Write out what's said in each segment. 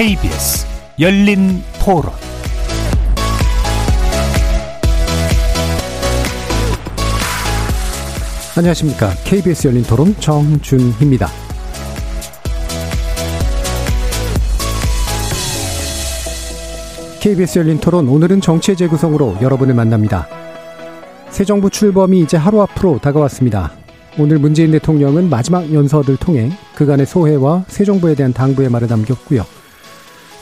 KBS 열린 토론 안녕하십니까. KBS 열린 토론 정준희입니다. KBS 열린 토론 오늘은 정치의 재구성으로 여러분을 만납니다. 새 정부 출범이 이제 하루 앞으로 다가왔습니다. 오늘 문재인 대통령은 마지막 연설을 통해 그간의 소회와 새 정부에 대한 당부의 말을 남겼고요.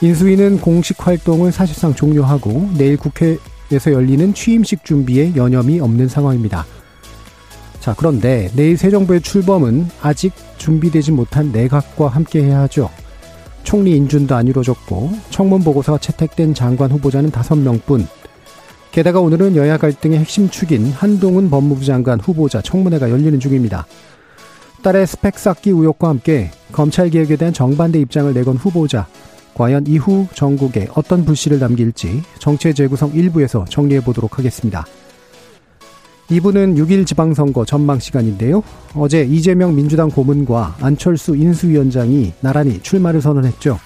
인수위는 공식 활동을 사실상 종료하고 내일 국회에서 열리는 취임식 준비에 여념이 없는 상황입니다. 자, 그런데 내일 새 정부의 출범은 아직 준비되지 못한 내각과 함께 해야 하죠. 총리 인준도 안 이루어졌고 청문 보고서가 채택된 장관 후보자는 다섯 명뿐. 게다가 오늘은 여야 갈등의 핵심 축인 한동훈 법무부 장관 후보자 청문회가 열리는 중입니다. 딸의 스펙 쌓기 의혹과 함께 검찰 개혁에 대한 정반대 입장을 내건 후보자 과연 이후 전국에 어떤 불씨를 남길지 정치의 재구성 일부에서 정리해 보도록 하겠습니다. 2부는 6일 지방선거 전망 시간인데요. 어제 이재명 민주당 고문과 안철수 인수위원장이 나란히 출마를 선언했죠.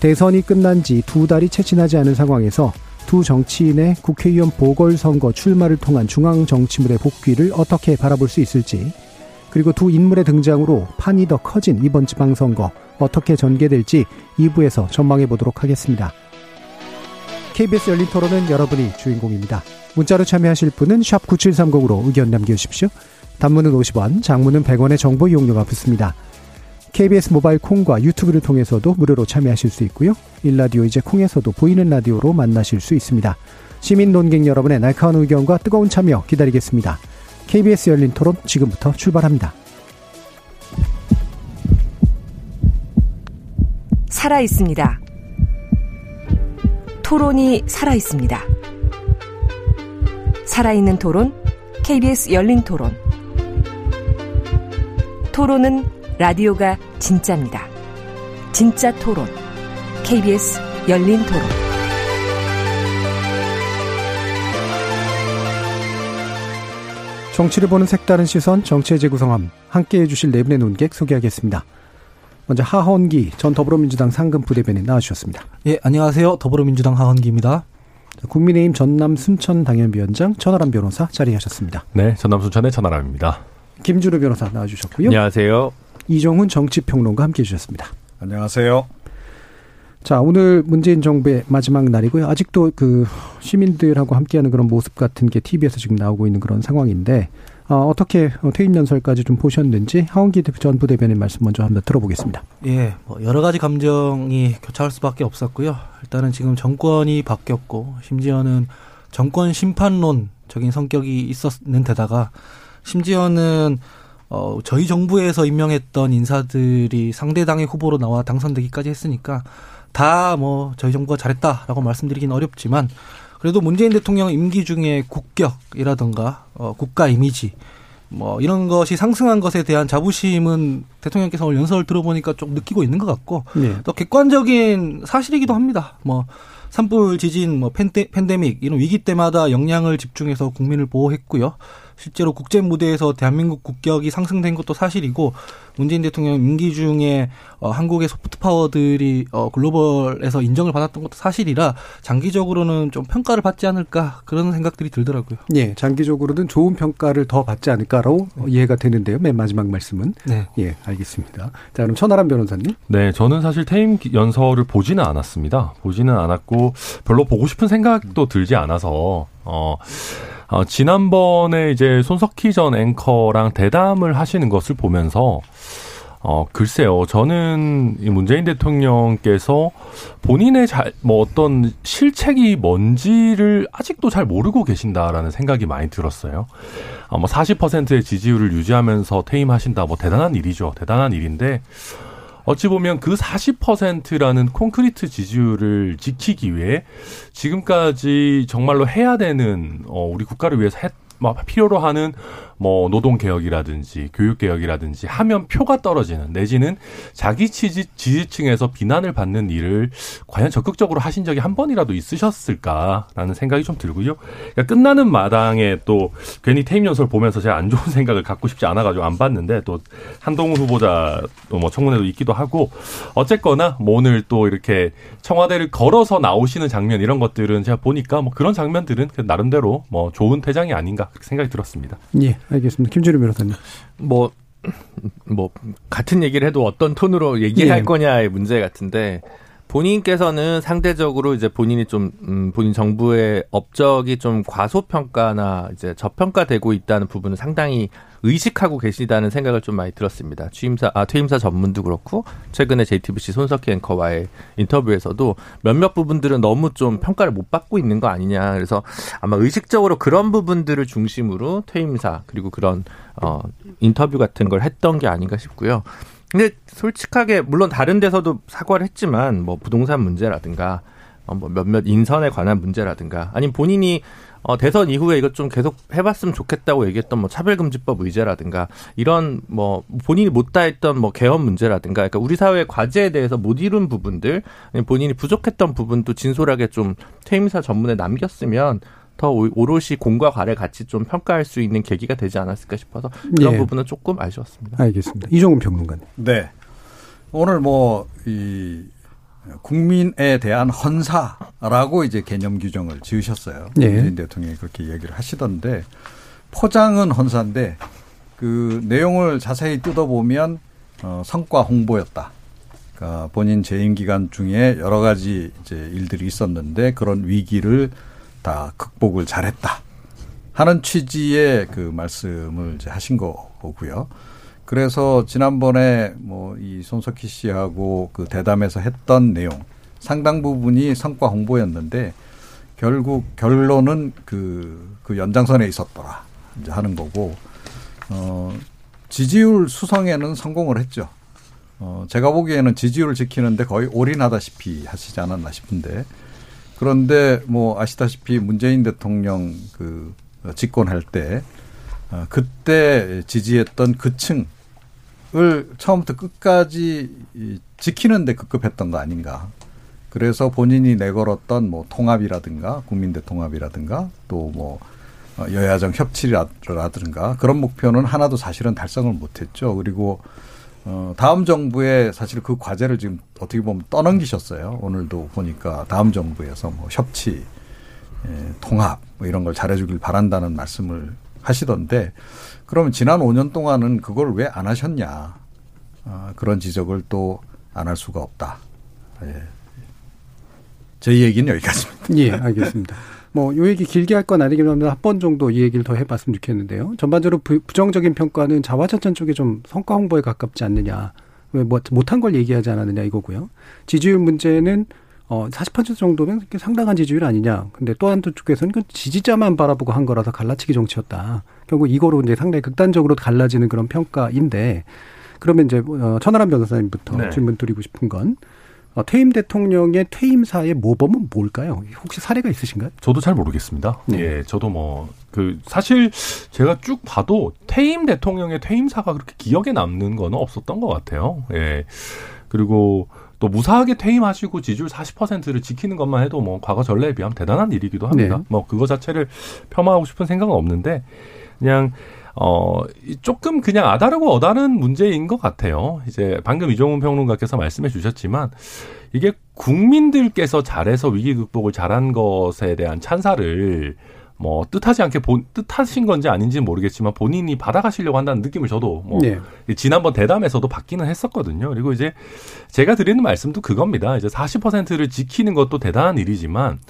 대선이 끝난 지 두 달이 채 지나지 않은 상황에서 두 정치인의 국회의원 보궐선거 출마를 통한 중앙정치물의 복귀를 어떻게 바라볼 수 있을지, 그리고 두 인물의 등장으로 판이 더 커진 이번 지방선거 어떻게 전개될지 2부에서 전망해 보도록 하겠습니다. KBS 열린 토론은 여러분이 주인공입니다. 문자로 참여하실 분은 9730으로 의견 남겨주십시오. 단문은 50원, 장문은 100원의 정보 이용료가 붙습니다. KBS 모바일 콩과 유튜브를 통해서도 무료로 참여하실 수 있고요. 일라디오 이제 콩에서도 보이는 라디오로 만나실 수 있습니다. 시민 논객 여러분의 날카로운 의견과 뜨거운 참여 기다리겠습니다. KBS 열린 토론 지금부터 출발합니다. 살아 있습니다. 토론이 살아 있습니다. 살아있는 토론, KBS 열린 토론. 토론은 라디오가 진짜입니다. 진짜 토론, KBS 열린 토론. 정치를 보는 색다른 시선, 정치의 재구성함. 함께 해주실 네 분의 논객 소개하겠습니다. 먼저 하헌기 전 더불어민주당 상근 부대변인 나와주셨습니다. 예, 안녕하세요. 더불어민주당 하헌기입니다. 국민의힘 전남 순천 당협위원장 천하람 변호사 자리하셨습니다. 네, 전남 순천의 천하람입니다. 김주루 변호사 나와주셨고요. 안녕하세요. 이종훈 정치평론가 함께 해 주셨습니다. 안녕하세요. 자, 오늘 문재인 정부의 마지막 날이고요. 아직도 그 시민들하고 함께하는 그런 모습 같은 게 TV에서 지금 나오고 있는 그런 상황인데 어, 어떻게 퇴임 연설까지 좀 보셨는지 하원기 전 부대변인 말씀 먼저 한번 들어보겠습니다. 예, 뭐 여러 가지 감정이 교차할 수밖에 없었고요. 일단은 지금 정권이 바뀌었고 심지어는 정권 심판론적인 성격이 있었는 데다가 심지어는 어, 저희 정부에서 임명했던 인사들이 상대당의 후보로 나와 당선되기까지 했으니까 다 뭐 저희 정부가 잘했다라고 말씀드리긴 어렵지만 그래도 문재인 대통령 임기 중에 국격이라던가 어, 국가 이미지 뭐 이런 것이 상승한 것에 대한 자부심은 대통령께서 오늘 연설을 들어보니까 좀 느끼고 있는 것 같고 네. 또 객관적인 사실이기도 합니다. 뭐 산불 지진 뭐 팬데, 팬데믹 이런 위기 때마다 역량을 집중해서 국민을 보호했고요. 실제로 국제 무대에서 대한민국 국격이 상승된 것도 사실이고 문재인 대통령 임기 중에 어, 한국의 소프트 파워들이 어, 글로벌에서 인정을 받았던 것도 사실이라 장기적으로는 좀 평가를 받지 않을까 그런 생각들이 들더라고요. 예, 장기적으로는 좋은 평가를 더 받지 않을까로 네. 이해가 되는데요. 맨 마지막 말씀은 네, 예, 알겠습니다. 자, 그럼 천하람 변호사님. 네, 저는 사실 퇴임 연설을 보지는 않았습니다. 보지는 않았고 별로 보고 싶은 생각도 들지 않아서 어. 어, 지난번에 이제 손석희 전 앵커랑 대담을 하시는 것을 보면서 어, 글쎄요. 저는 이 문재인 대통령께서 본인의 잘, 뭐 어떤 실책이 뭔지를 아직도 잘 모르고 계신다라는 생각이 많이 들었어요. 어, 뭐 40%의 지지율을 유지하면서 퇴임하신다. 뭐 대단한 일이죠. 대단한 일인데, 어찌 보면 그 40%라는 콘크리트 지지율을 지키기 위해 지금까지 정말로 해야 되는 어 우리 국가를 위해서 해, 막 필요로 하는 뭐 노동 개혁이라든지 교육 개혁이라든지 하면 표가 떨어지는 내지는 자기 지지, 지지층에서 비난을 받는 일을 과연 적극적으로 하신 적이 한 번이라도 있으셨을까라는 생각이 좀 들고요. 그러니까 끝나는 마당에 또 괜히 퇴임 연설 보면서 제가 안 좋은 생각을 갖고 싶지 않아가지고 안 봤는데 또 한동훈 후보자 뭐 청문회도 있기도 하고 어쨌거나 뭐 오늘 또 이렇게 청와대를 걸어서 나오시는 장면 이런 것들은 제가 보니까 뭐 그런 장면들은 나름대로 뭐 좋은 퇴장이 아닌가 생각이 들었습니다. 예, 알겠습니다. 김준우 변호사님. 뭐, 뭐, 같은 얘기를 해도 어떤 톤으로 얘기할 예. 거냐의 문제 같은데, 본인께서는 상대적으로 이제 본인이 좀, 음, 본인 정부의 업적이 좀 과소평가나 이제 저평가되고 있다는 부분을 상당히 의식하고 계시다는 생각을 좀 많이 들었습니다. 취임사, 아, 퇴임사 전문도 그렇고, 최근에 JTBC 손석희 앵커와의 인터뷰에서도 몇몇 부분들은 너무 좀 평가를 못 받고 있는 거 아니냐. 그래서 아마 의식적으로 그런 부분들을 중심으로 퇴임사, 그리고 그런, 어, 인터뷰 같은 걸 했던 게 아닌가 싶고요. 근데 솔직하게, 물론 다른 데서도 사과를 했지만, 뭐 부동산 문제라든가, 어, 뭐 몇몇 인선에 관한 문제라든가, 아니면 본인이 어, 대선 이후에 이것 좀 계속 해봤으면 좋겠다고 얘기했던 뭐 차별금지법 의제라든가 이런 뭐 본인이 못 다했던 뭐 개헌 문제라든가 그러니까 우리 사회의 과제에 대해서 못 이룬 부분들 아니면 본인이 부족했던 부분도 진솔하게 좀 퇴임사 전문에 남겼으면 더 오- 오롯이 공과 과를 같이 좀 평가할 수 있는 계기가 되지 않았을까 싶어서 그런 예. 부분은 조금 아쉬웠습니다. 알겠습니다. 이종훈 평론가님. 네. 오늘 뭐, 이, 국민에 대한 헌사라고 이제 개념 규정을 지으셨어요. 예. 문재인 대통령이 그렇게 얘기를 하시던데, 포장은 헌사인데, 그 내용을 자세히 뜯어보면, 어, 성과 홍보였다. 그러니까 본인 재임 기간 중에 여러 가지 이제 일들이 있었는데, 그런 위기를 다 극복을 잘했다. 하는 취지의 그 말씀을 이제 하신 거고요. 그래서 지난번에 뭐 이 손석희 씨하고 그 대담에서 했던 내용 상당 부분이 성과 홍보였는데 결국 결론은 그, 그 연장선에 있었더라. 이제 하는 거고, 어, 지지율 수성에는 성공을 했죠. 어, 제가 보기에는 지지율을 지키는데 거의 올인하다시피 하시지 않았나 싶은데, 그런데 뭐 아시다시피 문재인 대통령 그 집권할 때, 어, 그때 지지했던 그 층을 처음부터 끝까지 이 지키는데 급급했던 거 아닌가. 그래서 본인이 내걸었던 뭐 통합이라든가 국민대 통합이라든가 또뭐 여야정 협치라든가 그런 목표는 하나도 사실은 달성을 못했죠. 그리고 어 다음 정부에 사실 그 과제를 지금 어떻게 보면 떠넘기셨어요. 오늘도 보니까 다음 정부에서 뭐 협치, 예, 통합 뭐 이런 걸 잘해주길 바란다는 말씀을 하시던데 그러면 지난 5년 동안은 그걸 왜 안 하셨냐 아, 그런 지적을 또 안 할 수가 없다. 예. 제 얘기는 여기까지입니다. 예, 알겠습니다. 뭐, 요 얘기 길게 할 건 아니긴 합니다. 한 번 정도 이 얘기를 더 해봤으면 좋겠는데요. 전반적으로 부, 부정적인 평가는 자화자찬 쪽에 좀 성과 홍보에 가깝지 않느냐. 왜 뭐, 못한 걸 얘기하지 않았느냐 이거고요. 지지율 문제는 어, 40% 정도면 상당한 지지율 아니냐. 근데 또 한 쪽에서는 그 지지자만 바라보고 한 거라서 갈라치기 정치였다. 결국 이거로 이제 상당히 극단적으로 갈라지는 그런 평가인데, 그러면 이제, 어, 천하람 변호사님부터 네. 질문 드리고 싶은 건, 어, 퇴임 대통령의 퇴임사의 모범은 뭘까요? 혹시 사례가 있으신가요? 저도 잘 모르겠습니다. 네. 예, 저도 뭐, 그, 사실 제가 쭉 봐도 퇴임 대통령의 퇴임사가 그렇게 기억에 남는 거는 없었던 것 같아요. 예. 그리고 또 무사하게 퇴임하시고 지지율 40%를 지키는 것만 해도 뭐 과거 전례에 비하면 대단한 일이기도 합니다. 네. 뭐 그거 자체를 폄하하고 싶은 생각은 없는데 그냥 어, 이 조금 그냥 아다르고 어다른 문제인 것 같아요. 이제 방금 이종훈 평론가께서 말씀해 주셨지만 이게 국민들께서 잘해서 위기 극복을 잘한 것에 대한 찬사를 뭐 뜻하지 않게 본, 뜻하신 건지 아닌지는 모르겠지만 본인이 받아가시려고 한다는 느낌을 저도 뭐 네. 지난번 대담에서도 받기는 했었거든요. 그리고 이제 제가 드리는 말씀도 그겁니다. 이제 40%를 지키는 것도 대단한 일이지만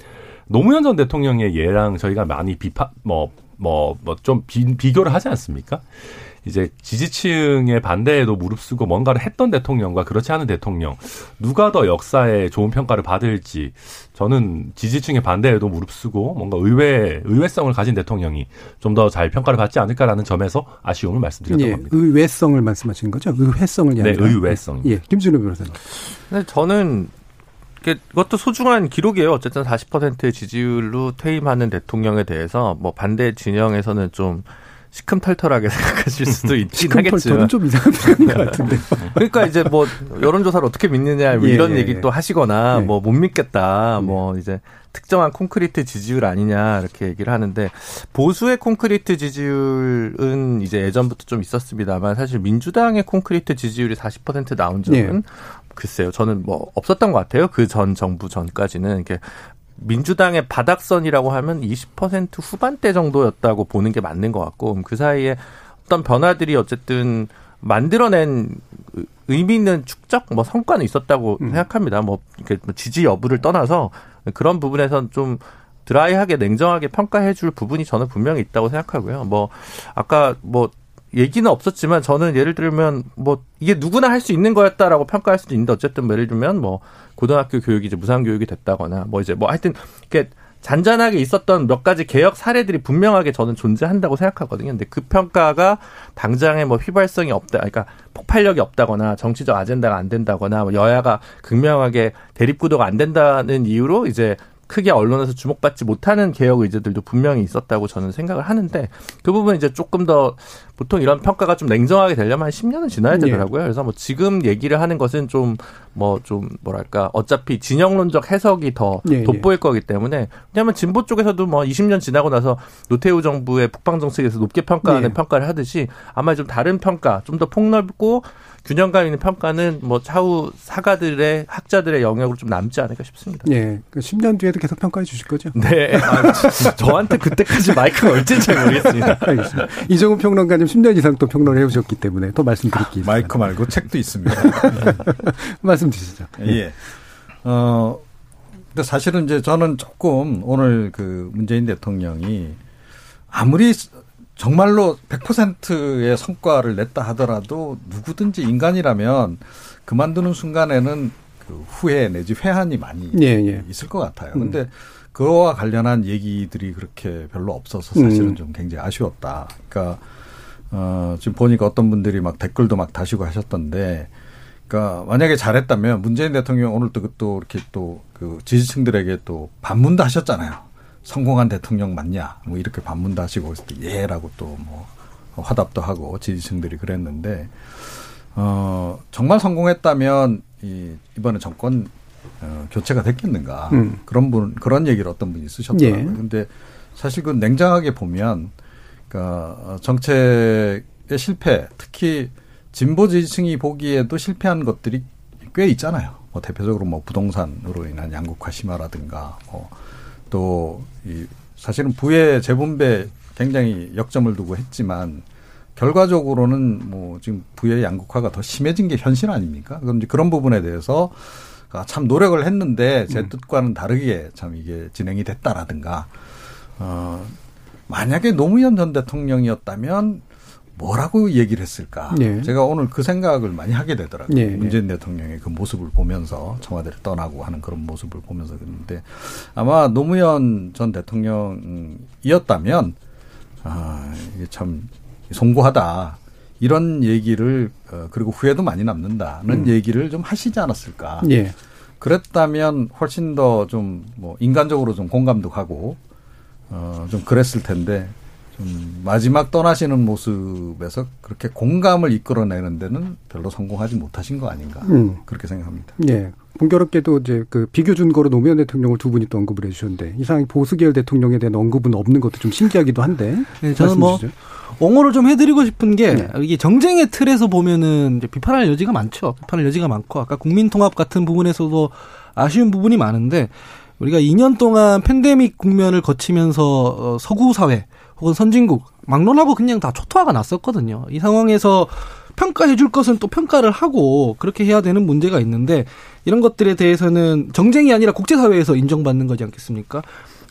노무현 전 대통령의 예랑 저희가 많이 비판 뭐 뭐 뭐 좀 비교를 하지 않습니까? 이제 지지층의 반대에도 무릅쓰고 뭔가를 했던 대통령과 그렇지 않은 대통령 누가 더 역사에 좋은 평가를 받을지 저는 지지층의 반대에도 무릅쓰고 뭔가 의외 의외성을 가진 대통령이 좀 더 잘 평가를 받지 않을까라는 점에서 아쉬움을 말씀드렸던 예, 겁니다. 의외성을 말씀하시는 거죠? 의회성을 네, 아니라. 의외성. 예, 김준우 변호사님. 근데 저는 그것도 소중한 기록이에요. 어쨌든 40%의 지지율로 퇴임하는 대통령에 대해서 뭐 반대 진영에서는 좀 시큼털털하게 생각하실 수도 있긴 하겠지만 좀 이상한 것 같은데. 그러니까 이제 뭐 여론조사를 어떻게 믿느냐 뭐 예, 이런 예, 얘기 예. 또 하시거나 네. 뭐못 믿겠다 뭐 이제 특정한 콘크리트 지지율 아니냐 이렇게 얘기를 하는데 보수의 콘크리트 지지율은 이제 예전부터 좀 있었습니다만 사실 민주당의 콘크리트 지지율이 40% 나온 적은 글쎄요 저는 뭐 없었던 것 같아요 그 전 정부 전까지는 이게 민주당의 바닥선이라고 하면 20% 후반대 정도였다고 보는 게 맞는 것 같고 그 사이에 어떤 변화들이 어쨌든 만들어낸 의미 있는 축적 뭐 성과는 있었다고 음. 생각합니다. 뭐 이렇게 뭐 지지 여부를 떠나서 그런 부분에선 좀 드라이하게 냉정하게 평가해 줄 부분이 저는 분명히 있다고 생각하고요. 뭐 아까 뭐 얘기는 없었지만 저는 예를 들면 뭐 이게 누구나 할 수 있는 거였다라고 평가할 수도 있는데 어쨌든 뭐 예를 들면 뭐 고등학교 교육이 이제 무상 교육이 됐다거나 뭐 이제 뭐 하여튼 이렇게 잔잔하게 있었던 몇 가지 개혁 사례들이 분명하게 저는 존재한다고 생각하거든요. 근데 그 평가가 당장에 뭐 휘발성이 없다, 그러니까 폭발력이 없다거나 정치적 아젠다가 안 된다거나 뭐 여야가 극명하게 대립구도가 안 된다는 이유로 이제 크게 언론에서 주목받지 못하는 개혁 의제들도 분명히 있었다고 저는 생각을 하는데 그 부분 이제 조금 더 보통 이런 평가가 좀 냉정하게 되려면 한 10년은 지나야 되더라고요. 그래서 뭐 지금 얘기를 하는 것은 좀 뭐 좀 뭐랄까 어차피 진영론적 해석이 더 예, 예. 돋보일 거기 때문에 왜냐하면 진보 쪽에서도 뭐 20년 지나고 나서 노태우 정부의 북방 정책에서 높게 평가하는 예. 평가를 하듯이 아마 좀 다른 평가 좀 더 폭넓고 균형감 있는 평가는 뭐 차후 사가들의 학자들의 영역으로 좀 남지 않을까 싶습니다. 예. 그 10년 뒤에도 계속 평가해 주실 거죠? 네. 아, 저한테 그때까지 마이크가 올지는 잘 모르겠습니다. 알겠습니다. 이정훈 평론가님 10년 이상 또 평론을 해오셨기 때문에 또 말씀드릴게요. 마이크 말고 책도 있습니다. 말씀 주시죠. 예. 어, 근데 사실은 이제 저는 조금 오늘 그 문재인 대통령이 아무리 정말로 100%의 성과를 냈다 하더라도 누구든지 인간이라면 그만두는 순간에는 그 후회 내지 회한이 많이 예, 예. 있을 것 같아요. 음. 근데 그거와 관련한 얘기들이 그렇게 별로 없어서 사실은 음. 좀 굉장히 아쉬웠다. 그러니까 어, 지금 보니까 어떤 분들이 막 댓글도 막 다시고 하셨던데, 그러니까 만약에 잘했다면 문재인 대통령 오늘 또, 또 이렇게 또 그 지지층들에게 또 반문도 하셨잖아요. 성공한 대통령 맞냐? 뭐 이렇게 반문도 하시고 예라고 또 뭐 화답도 하고 지지층들이 그랬는데, 어, 정말 성공했다면 이, 이번에 정권 어, 교체가 됐겠는가? 음. 그런 분, 그런 얘기를 어떤 분이 쓰셨더라고요. 예. 근데 사실 그 냉정하게 보면, 그러니까 정책의 실패, 특히 진보 지지층이 보기에도 실패한 것들이 꽤 있잖아요. 뭐 대표적으로 뭐 부동산으로 인한 양극화 심화라든가, 뭐 또 이 사실은 부의 재분배 굉장히 역점을 두고 했지만 결과적으로는 뭐 지금 부의 양극화가 더 심해진 게 현실 아닙니까? 그럼 이제 그런 부분에 대해서 아, 참 노력을 했는데 제 음. 뜻과는 다르게 참 이게 진행이 됐다라든가 어 만약에 노무현 전 대통령이었다면 뭐라고 얘기를 했을까? 예. 제가 오늘 그 생각을 많이 하게 되더라고요. 예, 예. 문재인 대통령의 그 모습을 보면서 청와대를 떠나고 하는 그런 모습을 보면서 그랬는데 아마 노무현 전 대통령이었다면 아 이게 참 송구하다 이런 얘기를 어, 그리고 후회도 많이 남는다는 음. 얘기를 좀 하시지 않았을까? 예. 그랬다면 훨씬 더 좀 뭐 인간적으로 좀 공감도 가고 어 좀 그랬을 텐데 좀 마지막 떠나시는 모습에서 그렇게 공감을 이끌어내는 데는 별로 성공하지 못하신 거 아닌가 음. 그렇게 생각합니다. 예. 공교롭게도 이제 그 비교 준거로 노무현 대통령을 두 분이 또 언급을 해주셨는데 이상하게 보수 계열 대통령에 대한 언급은 없는 것도 좀 신기하기도 한데. 네, 저는 뭐 주시죠. 옹호를 좀 해드리고 싶은 게 네. 이게 정쟁의 틀에서 보면은 이제 비판할 여지가 많죠. 비판할 여지가 많고 아까 국민통합 같은 부분에서도 아쉬운 부분이 많은데 우리가 2년 동안 팬데믹 국면을 거치면서 어, 서구 사회 혹은 선진국 막론하고 그냥 다 초토화가 났었거든요. 이 상황에서 평가해 줄 것은 또 평가를 하고 그렇게 해야 되는 문제가 있는데 이런 것들에 대해서는 정쟁이 아니라 국제사회에서 인정받는 거지 않겠습니까?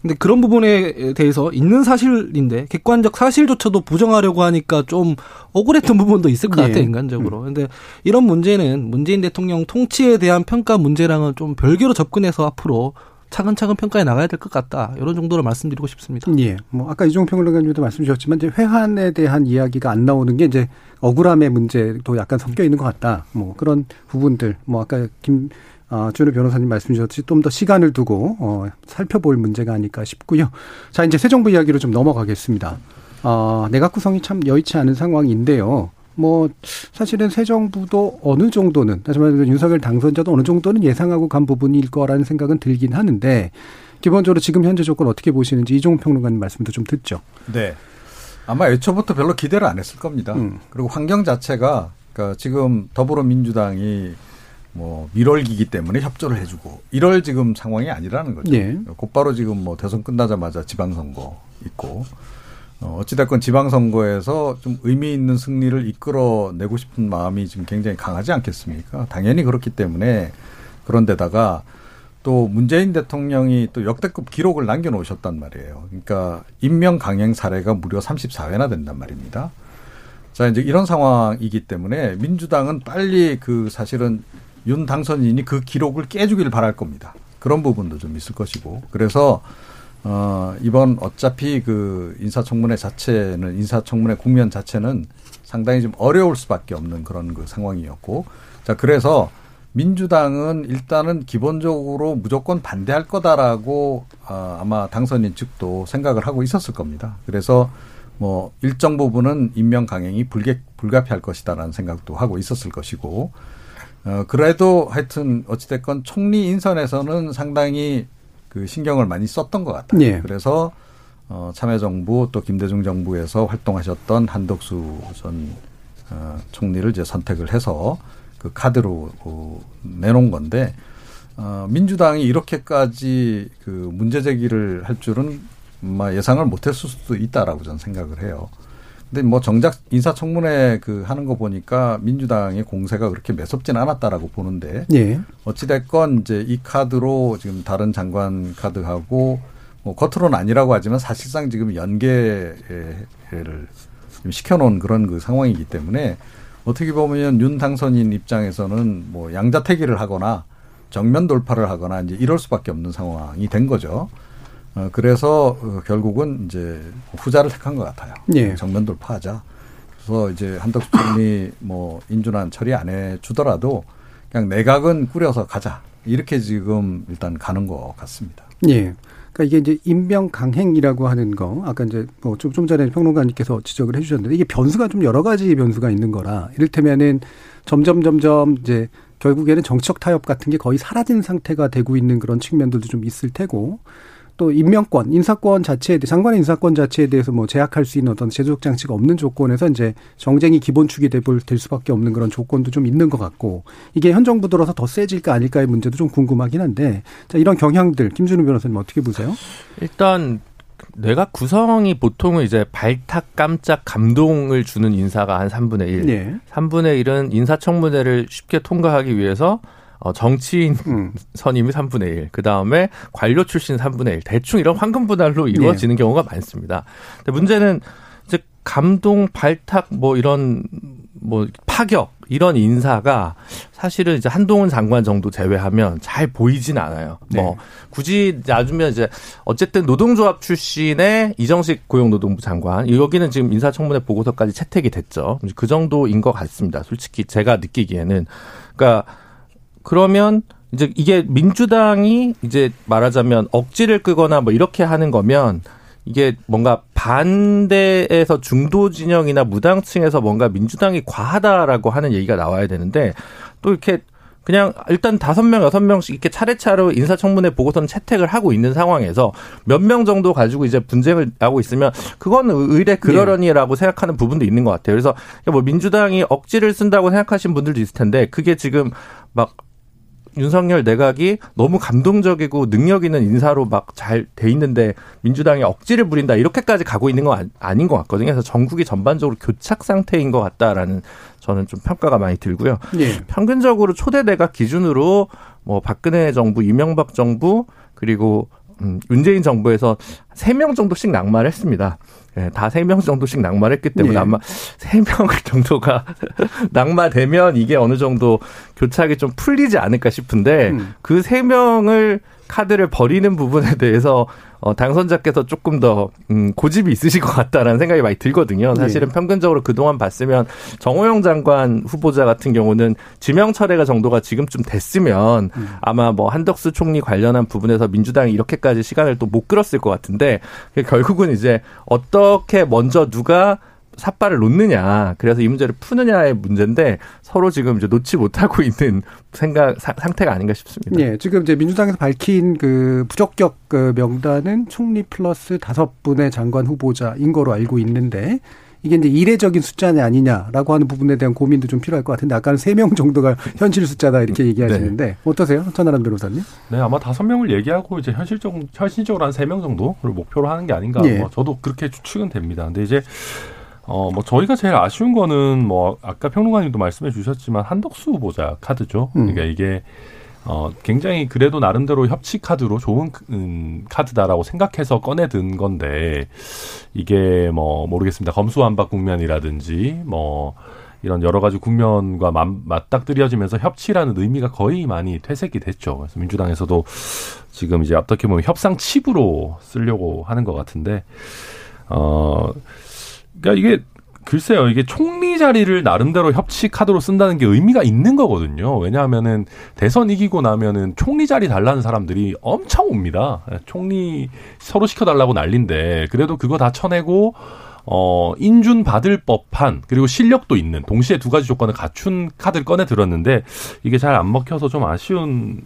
근데 그런 부분에 대해서 있는 사실인데 객관적 사실조차도 부정하려고 하니까 좀 억울했던 부분도 있을 것 예. 같아요 인간적으로. 근데 이런 문제는 문재인 대통령 통치에 대한 평가 문제랑은 좀 별개로 접근해서 앞으로 차근차근 평가해 나가야 될 것 같다. 이런 정도로 말씀드리고 싶습니다. 예. 뭐 아까 이종 평론가님도 말씀 주셨지만 이제 회한에 대한 이야기가 안 나오는 게 이제 억울함의 문제도 약간 섞여 있는 것 같다. 뭐 그런 부분들 뭐 아까 김 아, 준우 변호사님 말씀 주셨듯이 좀 더 시간을 두고 어, 살펴볼 문제가 아닐까 싶고요. 자 이제 새 정부 이야기로 좀 넘어가겠습니다. 어, 내각 구성이 참 여의치 않은 상황인데요. 뭐 사실은 새 정부도 어느 정도는 다시 말해서 윤석열 당선자도 어느 정도는 예상하고 간 부분일 거라는 생각은 들긴 하는데 기본적으로 지금 현재 조건 어떻게 보시는지 이종훈 평론가님 말씀도 좀 듣죠. 네. 아마 애초부터 별로 기대를 안 했을 겁니다. 음. 그리고 환경 자체가 그러니까 지금 더불어민주당이 뭐 밀월기기 때문에 협조를 해주고 이럴 지금 상황이 아니라는 거죠. 예. 곧바로 지금 뭐 대선 끝나자마자 지방선거 있고 어, 어찌됐건 지방선거에서 좀 의미 있는 승리를 이끌어내고 싶은 마음이 지금 굉장히 강하지 않겠습니까? 당연히 그렇기 때문에 그런데다가 또 문재인 대통령이 또 역대급 기록을 남겨놓으셨단 말이에요. 그러니까 임명 강행 사례가 무려 34회나 된단 말입니다. 자, 이제 이런 상황이기 때문에 민주당은 빨리 그 사실은 윤 당선인이 그 기록을 깨주기를 바랄 겁니다. 그런 부분도 좀 있을 것이고. 그래서 어, 이번 어차피 그 인사청문회 자체는 인사청문회 국면 자체는 상당히 좀 어려울 수밖에 없는 그런 그 상황이었고. 자, 그래서 민주당은 일단은 기본적으로 무조건 반대할 거다라고 어, 아마 당선인 측도 생각을 하고 있었을 겁니다. 그래서 뭐 일정 부분은 임명 강행이 불개, 불가피할 것이다라는 생각도 하고 있었을 것이고 어, 그래도 하여튼 어찌됐건 총리 인선에서는 상당히 그 신경을 많이 썼던 것 같아요. 예. 그래서 어, 참여정부 또 김대중 정부에서 활동하셨던 한덕수 전 어, 총리를 이제 선택을 해서 그 카드로 어, 내놓은 건데 어, 민주당이 이렇게까지 그 문제 제기를 할 줄은 아마 예상을 못했을 수도 있다라고 저는 생각을 해요. 근데 뭐 정작 인사청문회 그 하는 거 보니까 민주당의 공세가 그렇게 매섭진 않았다라고 보는데 예. 어찌됐건 이제 이 카드로 지금 다른 장관 카드하고 뭐 겉으로는 아니라고 하지만 사실상 지금 연계를 지금 시켜놓은 그런 그 상황이기 때문에 어떻게 보면 윤 당선인 입장에서는 뭐 양자택일을 하거나 정면 돌파를 하거나 이제 이럴 수밖에 없는 상황이 된 거죠. 어, 그래서 어, 결국은 이제 후자를 택한 것 같아요. 예. 정면 돌파하자. 그래서 이제 한덕수 총리 뭐 인준안 처리 안 해주더라도 그냥 내각은 꾸려서 가자. 이렇게 지금 일단 가는 것 같습니다. 예. 그러니까 이게 이제 임명 강행이라고 하는 거 아까 이제 뭐좀 좀 전에 평론가님께서 지적을 해주셨는데 이게 변수가 좀 여러 가지 변수가 있는 거라 이를테면은 점점 점점 이제 결국에는 정치적 타협 같은 게 거의 사라진 상태가 되고 있는 그런 측면들도 좀 있을 테고 또 임명권, 인사권 자체에 대해 장관의 인사권 자체에 대해서 뭐 제약할 수 있는 어떤 제도적 장치가 없는 조건에서 이제 정쟁이 기본축이 될 수밖에 없는 그런 조건도 좀 있는 것 같고 이게 현 정부 들어서 더 세질까 아닐까의 문제도 좀 궁금하긴 한데 자 이런 경향들 김준우 변호사님 어떻게 보세요? 일단 내각 구성이 보통은 이제 발탁 깜짝 감동을 주는 인사가 한 3분의 1. 네. 3분의 1은 인사청문회를 쉽게 통과하기 위해서 어, 정치인 음. 선임이 3분의 1, 그 다음에 관료 출신 3분의 1, 대충 이런 황금 분할로 이루어지는 경우가 많습니다. 근데 문제는 이제 감동, 발탁, 뭐 이런 뭐 파격 이런 인사가 사실은 이제 한동훈 장관 정도 제외하면 잘 보이진 않아요. 네. 뭐 굳이 놔주면 이제 어쨌든 노동조합 출신의 이정식 고용노동부 장관 여기는 지금 인사청문회 보고서까지 채택이 됐죠. 그 정도인 것 같습니다. 솔직히 제가 느끼기에는 그러니까 그러면 이제 이게 민주당이 이제 말하자면 억지를 끄거나 뭐 이렇게 하는 거면 이게 뭔가 반대에서 중도 진영이나 무당층에서 뭔가 민주당이 과하다라고 하는 얘기가 나와야 되는데 또 이렇게 그냥 일단 다섯 명 여섯 명씩 이렇게 차례차례 인사청문회 보고서는 채택을 하고 있는 상황에서 몇 명 정도 가지고 이제 분쟁을 하고 있으면 그건 의례 그러려니라고 생각하는 부분도 있는 것 같아요. 그래서 뭐 민주당이 억지를 쓴다고 생각하신 분들도 있을 텐데 그게 지금 막 윤석열 내각이 너무 감동적이고 능력 있는 인사로 막 잘 돼 있는데 민주당이 억지를 부린다 이렇게까지 가고 있는 건 아닌 것 같거든요. 그래서 전국이 전반적으로 교착 상태인 것 같다라는 저는 좀 평가가 많이 들고요. 예. 평균적으로 초대 내각 기준으로 뭐 박근혜 정부, 이명박 정부 그리고 음, 문재인 정부에서 세 명 정도씩 낙마를 했습니다. 예, 다세 명 정도씩 낙마를 했기 때문에 예. 아마 세 명 정도가 낙마되면 이게 어느 정도 교착이 좀 풀리지 않을까 싶은데 음. 그세 명을 카드를 버리는 부분에 대해서 어, 당선자께서 조금 더 음, 고집이 있으실 것 같다라는 생각이 많이 들거든요. 사실은 네. 평균적으로 그동안 봤으면 정호영 장관 후보자 같은 경우는 지명 철회가 정도가 지금쯤 됐으면 음. 아마 뭐 한덕수 총리 관련한 부분에서 민주당이 이렇게까지 시간을 또 못 끌었을 것 같은데 결국은 이제 어떻게 먼저 누가 삿발을 놓느냐, 그래서 이 문제를 푸느냐의 문제인데 서로 지금 이제 놓지 못하고 있는 생각 사, 상태가 아닌가 싶습니다. 예, 지금 이제 민주당에서 밝힌 그 부적격 그 명단은 총리 플러스 다섯 분의 장관 후보자인 거로 알고 있는데 이게 이제 이례적인 숫자냐 아니냐라고 하는 부분에 대한 고민도 좀 필요할 것 같은데 아까는 세 명 정도가 현실 숫자다 이렇게 음, 얘기하시는데 네. 어떠세요? 천하람 변호사님? 네, 아마 다섯 명을 얘기하고 이제 현실적 현실적으로 한 세 명 정도를 목표로 하는 게 아닌가. 예. 뭐 저도 그렇게 추측은 됩니다. 근데 이제 어, 뭐, 저희가 제일 아쉬운 거는 뭐, 아까 평론가님도 말씀해 주셨지만 한덕수 후보자 카드죠. 음. 그러니까 이게, 어, 굉장히 그래도 나름대로 협치 카드로 좋은 음, 카드다라고 생각해서 꺼내든 건데, 이게 뭐, 모르겠습니다. 검수완박 국면이라든지, 뭐, 이런 여러 가지 국면과 맞닥뜨려지면서 협치라는 의미가 거의 많이 퇴색이 됐죠. 그래서 민주당에서도 지금 이제 어떻게 보면 협상 칩으로 쓰려고 하는 것 같은데, 어, 그러니까 이게 글쎄요, 이게 총리 자리를 나름대로 협치 카드로 쓴다는 게 의미가 있는 거거든요. 왜냐하면은 대선 이기고 나면은 총리 자리 달라는 사람들이 엄청 옵니다. 총리 서로 시켜달라고 난린데 그래도 그거 다 쳐내고 어, 인준 받을 법한, 그리고 실력도 있는, 동시에 두 가지 조건을 갖춘 카드를 꺼내 들었는데, 이게 잘 안 먹혀서 좀 아쉬운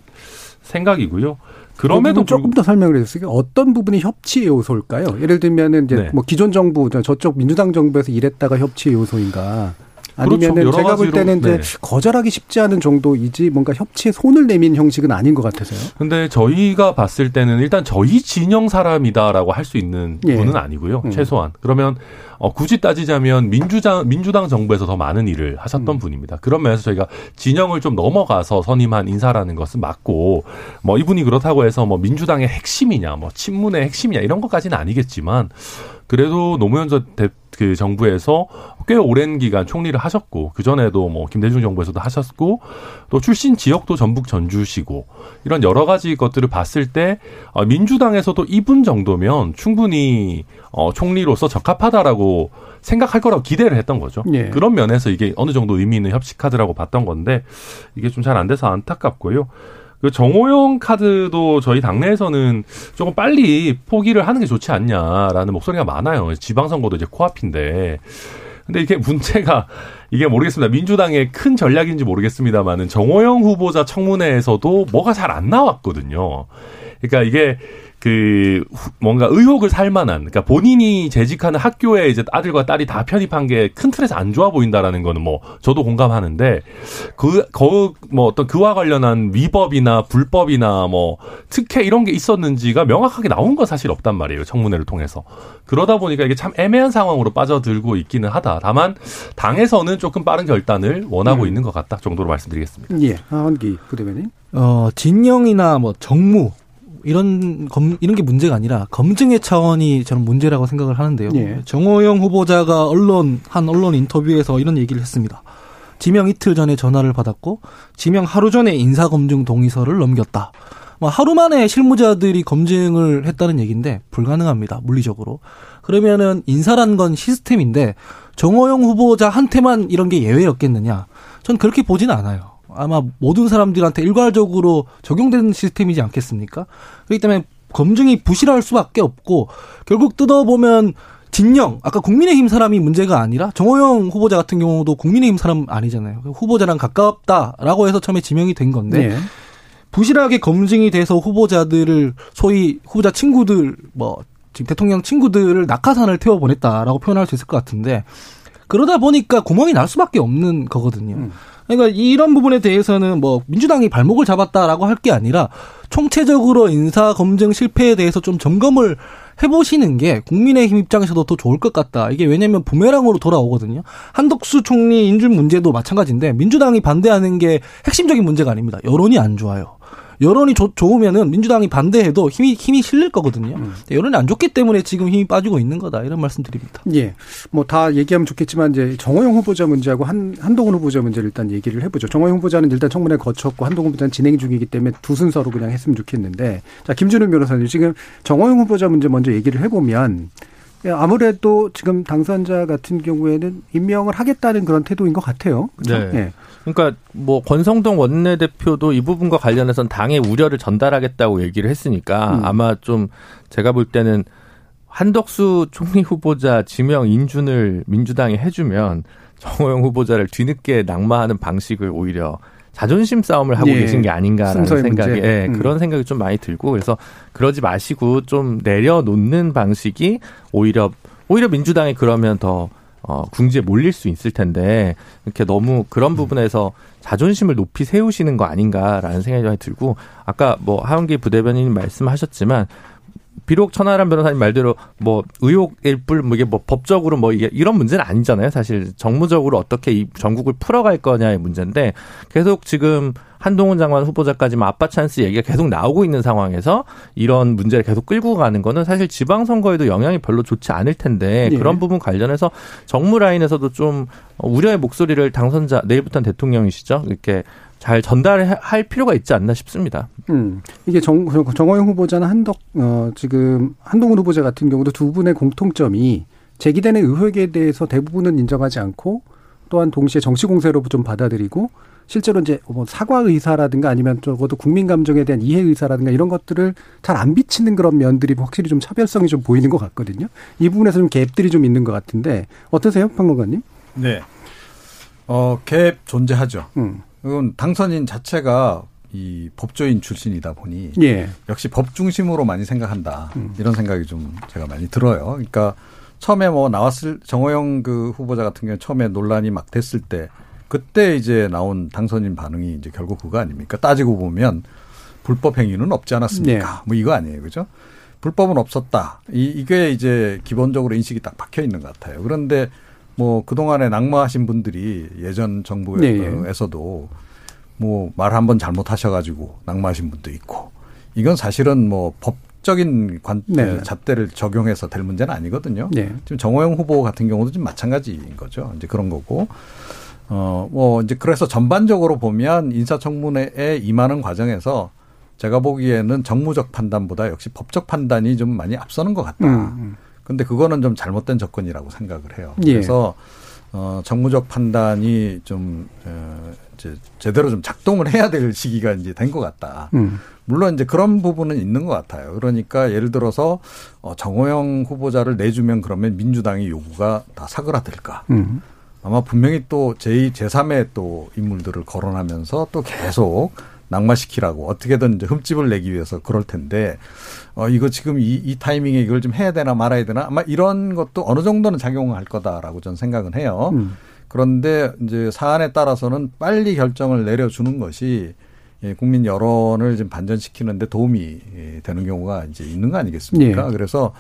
생각이고요. 그럼에도 조금 더 설명을 해주세요. 어떤 부분이 협치 요소일까요? 예를 들면은 이제 네. 뭐 기존 정부 저쪽 민주당 정부에서 일했다가 협치 요소인가? 아니면은 그렇죠. 제가 볼 때는 이제 네. 거절하기 쉽지 않은 정도이지 뭔가 협치에 손을 내민 형식은 아닌 것 같아서요. 근데 저희가 봤을 때는 일단 저희 진영 사람이다라고 할 수 있는 예. 분은 아니고요. 음. 최소한. 그러면 어, 굳이 따지자면 민주당 민주당 정부에서 더 많은 일을 하셨던 음. 분입니다. 그런 면에서 저희가 진영을 좀 넘어가서 선임한 인사라는 것은 맞고 뭐 이분이 그렇다고 해서 뭐 민주당의 핵심이냐, 뭐 친문의 핵심이냐 이런 것까지는 아니겠지만 그래도 노무현 그 정부에서 꽤 오랜 기간 총리를 하셨고 그 전에도 뭐 김대중 정부에서도 하셨고 또 출신 지역도 전북 전주시고 이런 여러 가지 것들을 봤을 때 어, 민주당에서도 이분 정도면 충분히 어, 총리로서 적합하다라고 생각할 거라고 기대를 했던 거죠. 예. 그런 면에서 이게 어느 정도 의미 있는 협치 카드라고 봤던 건데 이게 좀 잘 안 돼서 안타깝고요. 그 정호영 카드도 저희 당내에서는 조금 빨리 포기를 하는 게 좋지 않냐라는 목소리가 많아요. 지방선거도 이제 코앞인데. 근데 이게 문제가 이게 모르겠습니다. 민주당의 큰 전략인지 모르겠습니다만은 정호영 후보자 청문회에서도 뭐가 잘 안 나왔거든요. 그러니까 이게 그 뭔가 의혹을 살 만한 그러니까 본인이 재직하는 학교에 이제 아들과 딸이 다 편입한 게 큰 틀에서 안 좋아 보인다라는 거는 뭐 저도 공감하는데 그 거 뭐 어떤 그와 관련한 위법이나 불법이나 뭐 특혜 이런 게 있었는지가 명확하게 나온 건 사실 없단 말이에요 청문회를 통해서 그러다 보니까 이게 참 애매한 상황으로 빠져들고 있기는 하다 다만 당에서는 조금 빠른 결단을 원하고 음. 있는 것 같다 정도로 말씀드리겠습니다. 예, 하원기 부대변인. 어 진영이나 뭐 정무 이런 검, 이런 게 문제가 아니라 검증의 차원이 저는 문제라고 생각을 하는데요. 예. 정호영 후보자가 언론 한 언론 인터뷰에서 이런 얘기를 했습니다. 지명 이틀 전에 전화를 받았고 지명 하루 전에 인사 검증 동의서를 넘겼다. 뭐 하루 만에 실무자들이 검증을 했다는 얘기인데 불가능합니다. 물리적으로. 그러면은 인사란 건 시스템인데 정호영 후보자한테만 이런 게 예외였겠느냐? 전 그렇게 보지는 않아요. 아마 모든 사람들한테 일괄적으로 적용되는 시스템이지 않겠습니까? 그렇기 때문에 검증이 부실할 수밖에 없고 결국 뜯어보면 진영 아까 국민의힘 사람이 문제가 아니라 정호영 후보자 같은 경우도 국민의힘 사람 아니잖아요. 후보자랑 가깝다라고 해서 처음에 지명이 된 건데 네. 부실하게 검증이 돼서 후보자들을 소위 후보자 친구들 뭐 지금 대통령 친구들을 낙하산을 태워 보냈다라고 표현할 수 있을 것 같은데 그러다 보니까 구멍이 날 수밖에 없는 거거든요. 음. 그러니까 이런 부분에 대해서는 뭐 민주당이 발목을 잡았다라고 할 게 아니라 총체적으로 인사 검증 실패에 대해서 좀 점검을 해보시는 게 국민의힘 입장에서도 더 좋을 것 같다. 이게 왜냐면 부메랑으로 돌아오거든요. 한덕수 총리 인준 문제도 마찬가지인데 민주당이 반대하는 게 핵심적인 문제가 아닙니다. 여론이 안 좋아요. 여론이 조, 좋으면은 민주당이 반대해도 힘이 힘이 실릴 거거든요. 음. 여론이 안 좋기 때문에 지금 힘이 빠지고 있는 거다 이런 말씀드립니다. 예, 뭐 다 얘기하면 좋겠지만 이제 정호영 후보자 문제하고 한 한동훈 후보자 문제를 일단 얘기를 해보죠. 정호영 후보자는 일단 청문회 거쳤고 한동훈 후보자는 진행 중이기 때문에 두 순서로 그냥 했으면 좋겠는데 자 김준우 변호사님 지금 정호영 후보자 문제 먼저 얘기를 해보면 예, 아무래도 지금 당선자 같은 경우에는 임명을 하겠다는 그런 태도인 것 같아요. 그렇죠? 네. 예. 그러니까 뭐 권성동 원내대표도 이 부분과 관련해서는 당의 우려를 전달하겠다고 얘기를 했으니까 음. 아마 좀 제가 볼 때는 한덕수 총리 후보자 지명 인준을 민주당이 해주면 정호영 후보자를 뒤늦게 낙마하는 방식을 오히려 자존심 싸움을 하고 예. 계신 게 아닌가라는 생각이 예, 음. 그런 생각이 좀 많이 들고 그래서 그러지 마시고 좀 내려놓는 방식이 오히려 오히려 민주당이 그러면 더 어, 궁지에 몰릴 수 있을 텐데 이렇게 너무 그런 부분에서 자존심을 높이 세우시는 거 아닌가라는 생각이 들고 아까 뭐 하원기 부대변인 말씀하셨지만 비록 천하람 변호사님 말대로 뭐 의혹일 뿐, 뭐 이게 뭐 법적으로 뭐 이게 이런 문제는 아니잖아요. 사실 정무적으로 어떻게 이 전국을 풀어갈 거냐의 문제인데 계속 지금 한동훈 장관 후보자까지 뭐 아빠 찬스 얘기가 계속 나오고 있는 상황에서 이런 문제를 계속 끌고 가는 거는 사실 지방선거에도 영향이 별로 좋지 않을 텐데 예. 그런 부분 관련해서 정무 라인에서도 좀 우려의 목소리를 당선자 내일부터는 대통령이시죠 이렇게 잘 전달할 필요가 있지 않나 싶습니다. 음. 이게 정, 정호영 후보자나 한덕, 어, 지금 한동훈 후보자 같은 경우도 두 분의 공통점이 제기되는 의혹에 대해서 대부분은 인정하지 않고 또한 동시에 정치 공세로 좀 받아들이고 실제로 이제 뭐 사과 의사라든가 아니면 적어도 국민 감정에 대한 이해 의사라든가 이런 것들을 잘 안 비치는 그런 면들이 확실히 좀 차별성이 좀 보이는 것 같거든요. 이 부분에서 좀 갭들이 좀 있는 것 같은데 어떠세요, 평론가님? 네. 어, 갭 존재하죠. 음. 그건 당선인 자체가 이 법조인 출신이다 보니 예. 역시 법 중심으로 많이 생각한다 음. 이런 생각이 좀 제가 많이 들어요. 그러니까 처음에 뭐 나왔을 정호영 그 후보자 같은 경우 처음에 논란이 막 됐을 때 그때 이제 나온 당선인 반응이 이제 결국 그거 아닙니까? 따지고 보면 불법 행위는 없지 않았습니까? 네. 뭐 이거 아니에요, 그죠? 불법은 없었다. 이 이게 이제 기본적으로 인식이 딱 박혀 있는 것 같아요. 그런데 뭐 그동안에 낙마하신 분들이 예전 정부에서도 네. 뭐말 한번 잘못하셔가지고 낙마하신 분도 있고 이건 사실은 뭐 법적인 관 네. 잣대를 적용해서 될 문제는 아니거든요. 네. 지금 정호영 후보 같은 경우도 좀 마찬가지인 거죠. 이제 그런 거고 어 뭐 이제 그래서 전반적으로 보면 인사청문회에 임하는 과정에서 제가 보기에는 정무적 판단보다 역시 법적 판단이 좀 많이 앞서는 것 같다. 음. 음. 근데 그거는 좀 잘못된 접근이라고 생각을 해요. 예. 그래서 어 정무적 판단이 좀 어, 이제 제대로 좀 작동을 해야 될 시기가 이제 된 것 같다. 음. 물론 이제 그런 부분은 있는 것 같아요. 그러니까 예를 들어서 어 정호영 후보자를 내주면 그러면 민주당의 요구가 다 사그라들까. 음. 아마 분명히 또 제2, 제3의 또 인물들을 거론하면서 또 계속 낙마시키라고 어떻게든 이제 흠집을 내기 위해서 그럴 텐데 어 이거 지금 이, 이 타이밍에 이걸 좀 해야 되나 말아야 되나 아마 이런 것도 어느 정도는 작용할 거다라고 저는 생각은 해요. 음. 그런데 이제 사안에 따라서는 빨리 결정을 내려주는 것이 예, 국민 여론을 좀 반전시키는데 도움이 예, 되는 경우가 이제 있는 거 아니겠습니까? 예. 그래서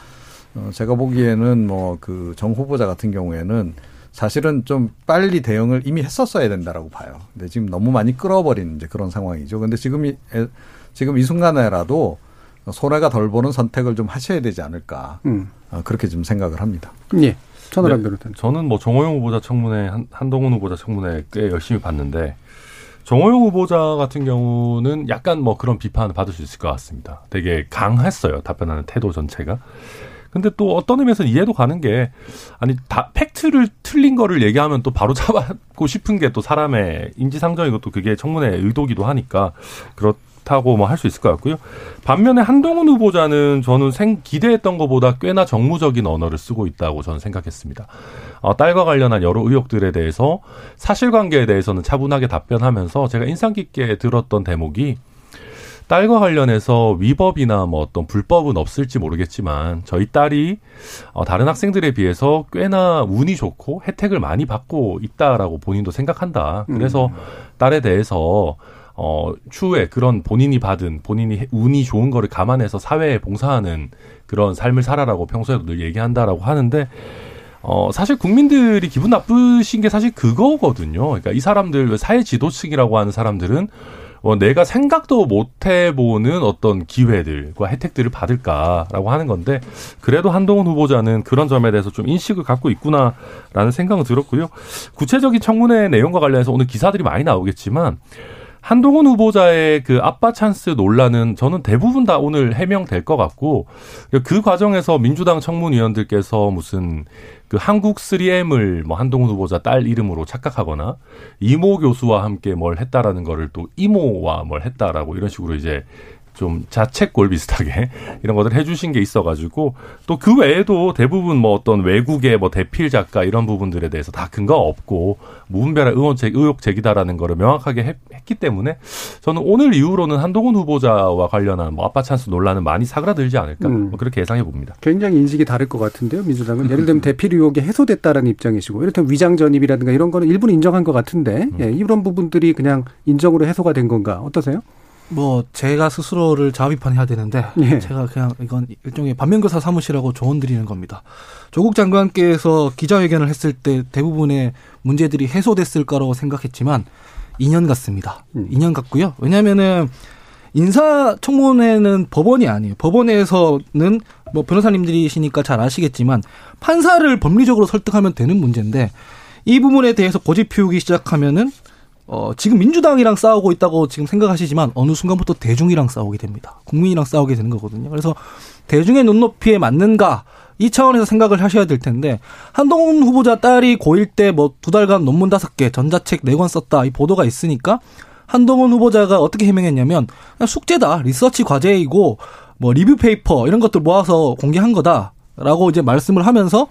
어 제가 보기에는 뭐 그 정 후보자 같은 경우에는 사실은 좀 빨리 대응을 이미 했었어야 된다라고 봐요. 근데 지금 너무 많이 끌어버린 이제 그런 상황이죠. 근데 지금 이, 지금 이 순간에라도 손해가 덜 보는 선택을 좀 하셔야 되지 않을까. 음. 어, 그렇게 좀 생각을 합니다. 예. 천하람 네, 저는 뭐 정호영 후보자 청문회, 한, 한동훈 후보자 청문회 꽤 열심히 봤는데 정호영 후보자 같은 경우는 약간 뭐 그런 비판을 받을 수 있을 것 같습니다. 되게 강했어요. 답변하는 태도 전체가. 근데 또 어떤 의미에서 이해도 가는 게 아니 다 팩트를 틀린 거를 얘기하면 또 바로 잡고 싶은 게 또 사람의 인지상정이고 또 그게 청문회 의도기도 하니까 그렇다고 뭐 할 수 있을 것 같고요. 반면에 한동훈 후보자는 저는 생 기대했던 것보다 꽤나 정무적인 언어를 쓰고 있다고 저는 생각했습니다. 어, 딸과 관련한 여러 의혹들에 대해서 사실관계에 대해서는 차분하게 답변하면서 제가 인상 깊게 들었던 대목이 딸과 관련해서 위법이나 뭐 어떤 불법은 없을지 모르겠지만 저희 딸이 어, 다른 학생들에 비해서 꽤나 운이 좋고 혜택을 많이 받고 있다라고 본인도 생각한다. 그래서 음. 딸에 대해서 어, 추후에 그런 본인이 받은 본인이 운이 좋은 거를 감안해서 사회에 봉사하는 그런 삶을 살아라고 평소에도 늘 얘기한다라고 하는데 어, 사실 국민들이 기분 나쁘신 게 사실 그거거든요. 그러니까 이 사람들 사회 지도층이라고 하는 사람들은 어, 내가 생각도 못 해보는 어떤 기회들과 혜택들을 받을까라고 하는 건데 그래도 한동훈 후보자는 그런 점에 대해서 좀 인식을 갖고 있구나라는 생각은 들었고요. 구체적인 청문회 내용과 관련해서 오늘 기사들이 많이 나오겠지만 한동훈 후보자의 그 아빠 찬스 논란은 저는 대부분 다 오늘 해명될 것 같고 그 과정에서 민주당 청문위원들께서 무슨 그 한국 3M을 뭐 한동훈 후보자 딸 이름으로 착각하거나 이모 교수와 함께 뭘 했다라는 거를 또 이모와 뭘 했다라고 이런 식으로 이제 좀 자책골 비슷하게 이런 것들 해주신 게 있어가지고 또 그 외에도 대부분 뭐 어떤 외국의 뭐 대필 작가 이런 부분들에 대해서 다 근거 없고 무분별한 의원 제, 의혹 제기다라는 거를 명확하게 했, 기 때문에 저는 오늘 이후로는 한동훈 후보자와 관련한 뭐 아빠 찬스 논란은 많이 사그라들지 않을까 음. 뭐 그렇게 예상해 봅니다. 굉장히 인식이 다를 것 같은데요, 민주당은 예를 들면 대필 의혹이 해소됐다라는 입장이시고 이를테면 위장 전입이라든가 이런 거는 일부는 인정한 것 같은데 음. 예, 이런 부분들이 그냥 인정으로 해소가 된 건가 어떠세요? 뭐 제가 스스로를 자비판해야 되는데 예. 제가 그냥 이건 일종의 반면교사 사무실하고 조언 드리는 겁니다. 조국 장관께서 기자회견을 했을 때 대부분의 문제들이 해소됐을 거라고 생각했지만 2년 같습니다. 음. 2년 같고요. 왜냐면은 인사청문회는 법원이 아니에요. 법원에서는 뭐 변호사님들이시니까 잘 아시겠지만 판사를 법리적으로 설득하면 되는 문제인데 이 부분에 대해서 고집 피우기 시작하면은 어, 지금 민주당이랑 싸우고 있다고 지금 생각하시지만 어느 순간부터 대중이랑 싸우게 됩니다. 국민이랑 싸우게 되는 거거든요. 그래서 대중의 눈높이에 맞는가 이 차원에서 생각을 하셔야 될 텐데 한동훈 후보자 딸이 고1 때 뭐 두 달간 논문 다섯 개, 전자책 네 권 썼다 이 보도가 있으니까 한동훈 후보자가 어떻게 해명했냐면 숙제다, 리서치 과제이고 뭐 리뷰 페이퍼 이런 것들 모아서 공개한 거다라고 이제 말씀을 하면서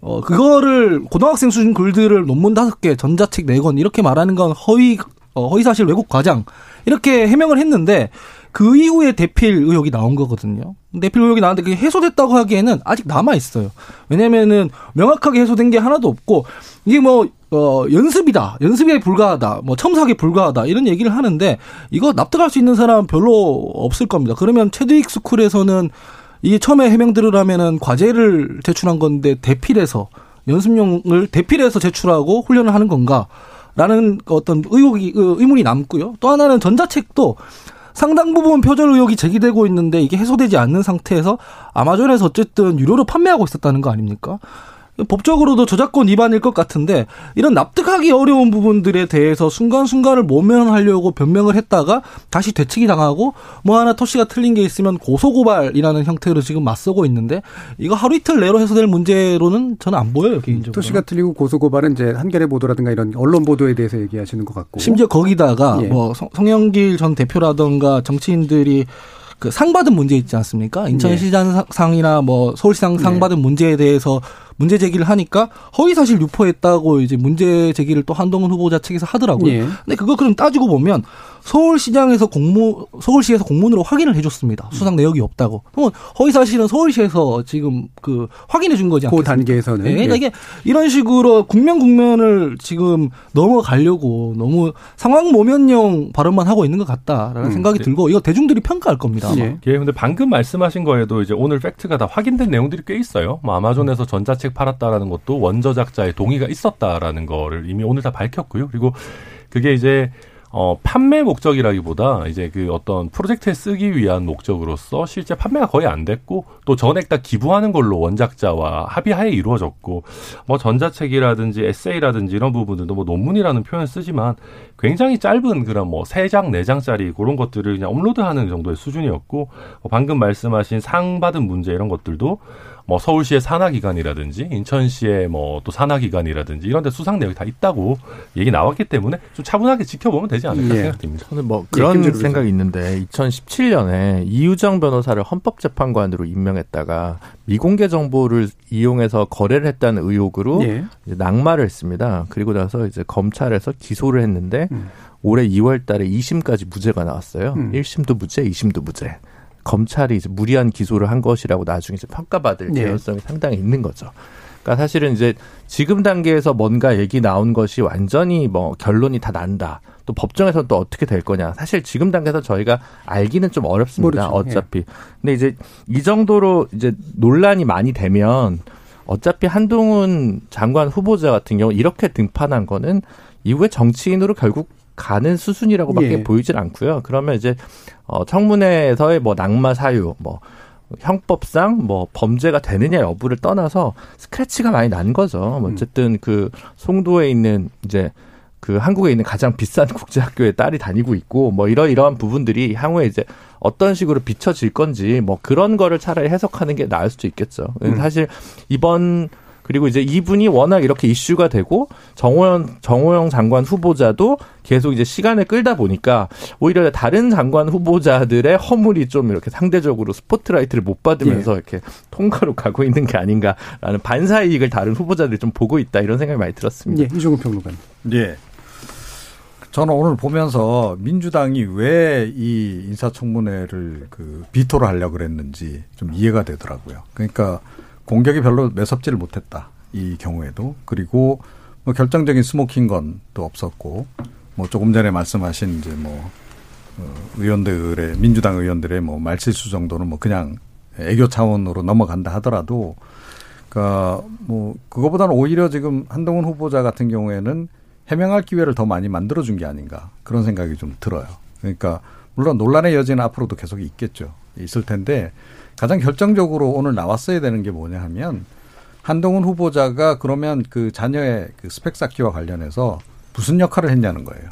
어, 그거를 고등학생 수준 글들을 논문 다섯 개, 전자책 네 권 이렇게 말하는 건 허위, 어, 허위 사실 왜곡 과장 이렇게 해명을 했는데 그 이후에 대필 의혹이 나온 거거든요. 대필 의혹이 나왔는데 그게 해소됐다고 하기에는 아직 남아 있어요. 왜냐면은 명확하게 해소된 게 하나도 없고 이게 뭐 어, 연습이다. 연습에 불과하다. 뭐 첨삭에 불과하다. 이런 얘기를 하는데 이거 납득할 수 있는 사람 별로 없을 겁니다. 그러면 체드윅 스쿨에서는 이게 처음에 해명 들으라면은 과제를 제출한 건데 대필해서 연습용을 대필해서 제출하고 훈련을 하는 건가? 라는 어떤 의혹이 의문이 남고요. 또 하나는 전자책도 상당 부분 표절 의혹이 제기되고 있는데 이게 해소되지 않는 상태에서 아마존에서 어쨌든 유료로 판매하고 있었다는 거 아닙니까? 법적으로도 저작권 위반일 것 같은데 이런 납득하기 어려운 부분들에 대해서 순간순간을 모면하려고 변명을 했다가 다시 되치기 당하고 뭐 하나 토시가 틀린 게 있으면 고소고발이라는 형태로 지금 맞서고 있는데 이거 하루 이틀 내로 해소될 문제로는 저는 안 보여요 개인적으로. 토시가 틀리고 고소고발은 이제 한겨레 보도라든가 이런 언론 보도에 대해서 얘기하시는 것 같고 심지어 거기다가 예. 뭐 성영길 전 대표라든가 정치인들이 그 상 받은 문제 있지 않습니까? 인천시장 상이나 뭐 서울시장 상 네. 받은 문제에 대해서 문제 제기를 하니까 허위 사실 유포했다고 이제 문제 제기를 또 한동훈 후보자 측에서 하더라고요. 예. 근데 그거 그럼 따지고 보면 서울시장에서 공무 서울시에서 공문으로 확인을 해줬습니다. 수상 내역이 없다고. 그러면 허위 사실은 서울시에서 지금 그 확인해 준 거지 않겠습니까? 그 단계에서는. 네, 그러니까 예. 이게 이런 식으로 국면 국면을 지금 넘어가려고 너무 상황 모면용 발언만 하고 있는 것 같다라는 음, 생각이 네. 들고 이거 대중들이 평가할 겁니다. 아마. 예. 예. 근데 방금 말씀하신 거에도 이제 오늘 팩트가 다 확인된 내용들이 꽤 있어요. 뭐 아마존에서 전자책 팔았다라는 것도 원저작자의 동의가 있었다라는 거를 이미 오늘 다 밝혔고요. 그리고 그게 이제 어, 판매 목적이라기보다 이제 그 어떤 프로젝트에 쓰기 위한 목적으로서 실제 판매가 거의 안 됐고 또 전액 다 기부하는 걸로 원작자와 합의하에 이루어졌고 뭐 전자책이라든지 에세이라든지 이런 부분들도 뭐 논문이라는 표현을 쓰지만 굉장히 짧은 그런 뭐 세 장, 네 장짜리 그런 것들을 그냥 업로드하는 정도의 수준이었고 뭐 방금 말씀하신 상 받은 문제 이런 것들도 뭐 서울시의 산하기관이라든지 인천시의 뭐 또 산하기관이라든지 이런 데 수상 내역이 다 있다고 얘기 나왔기 때문에 좀 차분하게 지켜보면 되지 않을까 예. 생각됩니다. 저는 뭐 그런 예, 생각이 있는데 2017년에 이유정 변호사를 헌법재판관으로 임명했다가 미공개 정보를 이용해서 거래를 했다는 의혹으로 예. 낙마를 했습니다. 그리고 나서 이제 검찰에서 기소를 했는데 음. 올해 2월 달에 2심까지 무죄가 나왔어요. 음. 1심도 무죄, 2심도 무죄. 검찰이 이제 무리한 기소를 한 것이라고 나중에 이제 평가받을 네. 개연성이 상당히 있는 거죠. 그러니까 사실은 이제 지금 단계에서 뭔가 얘기 나온 것이 완전히 뭐 결론이 다 난다. 또 법정에서 또 어떻게 될 거냐. 사실 지금 단계에서 저희가 알기는 좀 어렵습니다. 모르죠. 어차피. 예. 근데 이제 이 정도로 이제 논란이 많이 되면 어차피 한동훈 장관 후보자 같은 경우 이렇게 등판한 거는 이후에 정치인으로 결국 가는 수순이라고밖에 예. 보이질 않고요. 그러면 이제 어 청문회에서의 뭐 낙마 사유 뭐 형법상 뭐 범죄가 되느냐 여부를 떠나서 스크래치가 많이 난 거죠. 뭐 어쨌든 그 송도에 있는 이제 그 한국에 있는 가장 비싼 국제학교에 딸이 다니고 있고 뭐 이러 이러한 부분들이 향후에 이제 어떤 식으로 비춰질 건지 뭐 그런 거를 차라리 해석하는 게 나을 수도 있겠죠. 사실 이번 그리고 이제 이분이 워낙 이렇게 이슈가 되고 정호영 정호영 장관 후보자도 계속 이제 시간을 끌다 보니까 오히려 다른 장관 후보자들의 허물이 좀 이렇게 상대적으로 스포트라이트를 못 받으면서 이렇게 통과로 가고 있는 게 아닌가라는 반사 이익을 다른 후보자들이 좀 보고 있다 이런 생각이 많이 들었습니다. 예, 이종훈 평론가님. 예. 저는 오늘 보면서 민주당이 왜 이 인사청문회를 그 비토를 하려고 그랬는지 좀 이해가 되더라고요. 그러니까 공격이 별로 매섭지를 못했다. 이 경우에도. 그리고 뭐 결정적인 smoking gun도 없었고 뭐 조금 전에 말씀하신 이제 뭐 어, 의원들의 민주당 의원들의 뭐 말실수 정도는 뭐 그냥 애교 차원으로 넘어간다 하더라도 그러니까 뭐 그거보다는 오히려 지금 한동훈 후보자 같은 경우에는 해명할 기회를 더 많이 만들어 준 게 아닌가 그런 생각이 좀 들어요. 그러니까 물론 논란의 여지는 앞으로도 계속 있겠죠. 있을 텐데 가장 결정적으로 오늘 나왔어야 되는 게 뭐냐 하면 한동훈 후보자가 그러면 그 자녀의 그 스펙 쌓기와 관련해서 무슨 역할을 했냐는 거예요.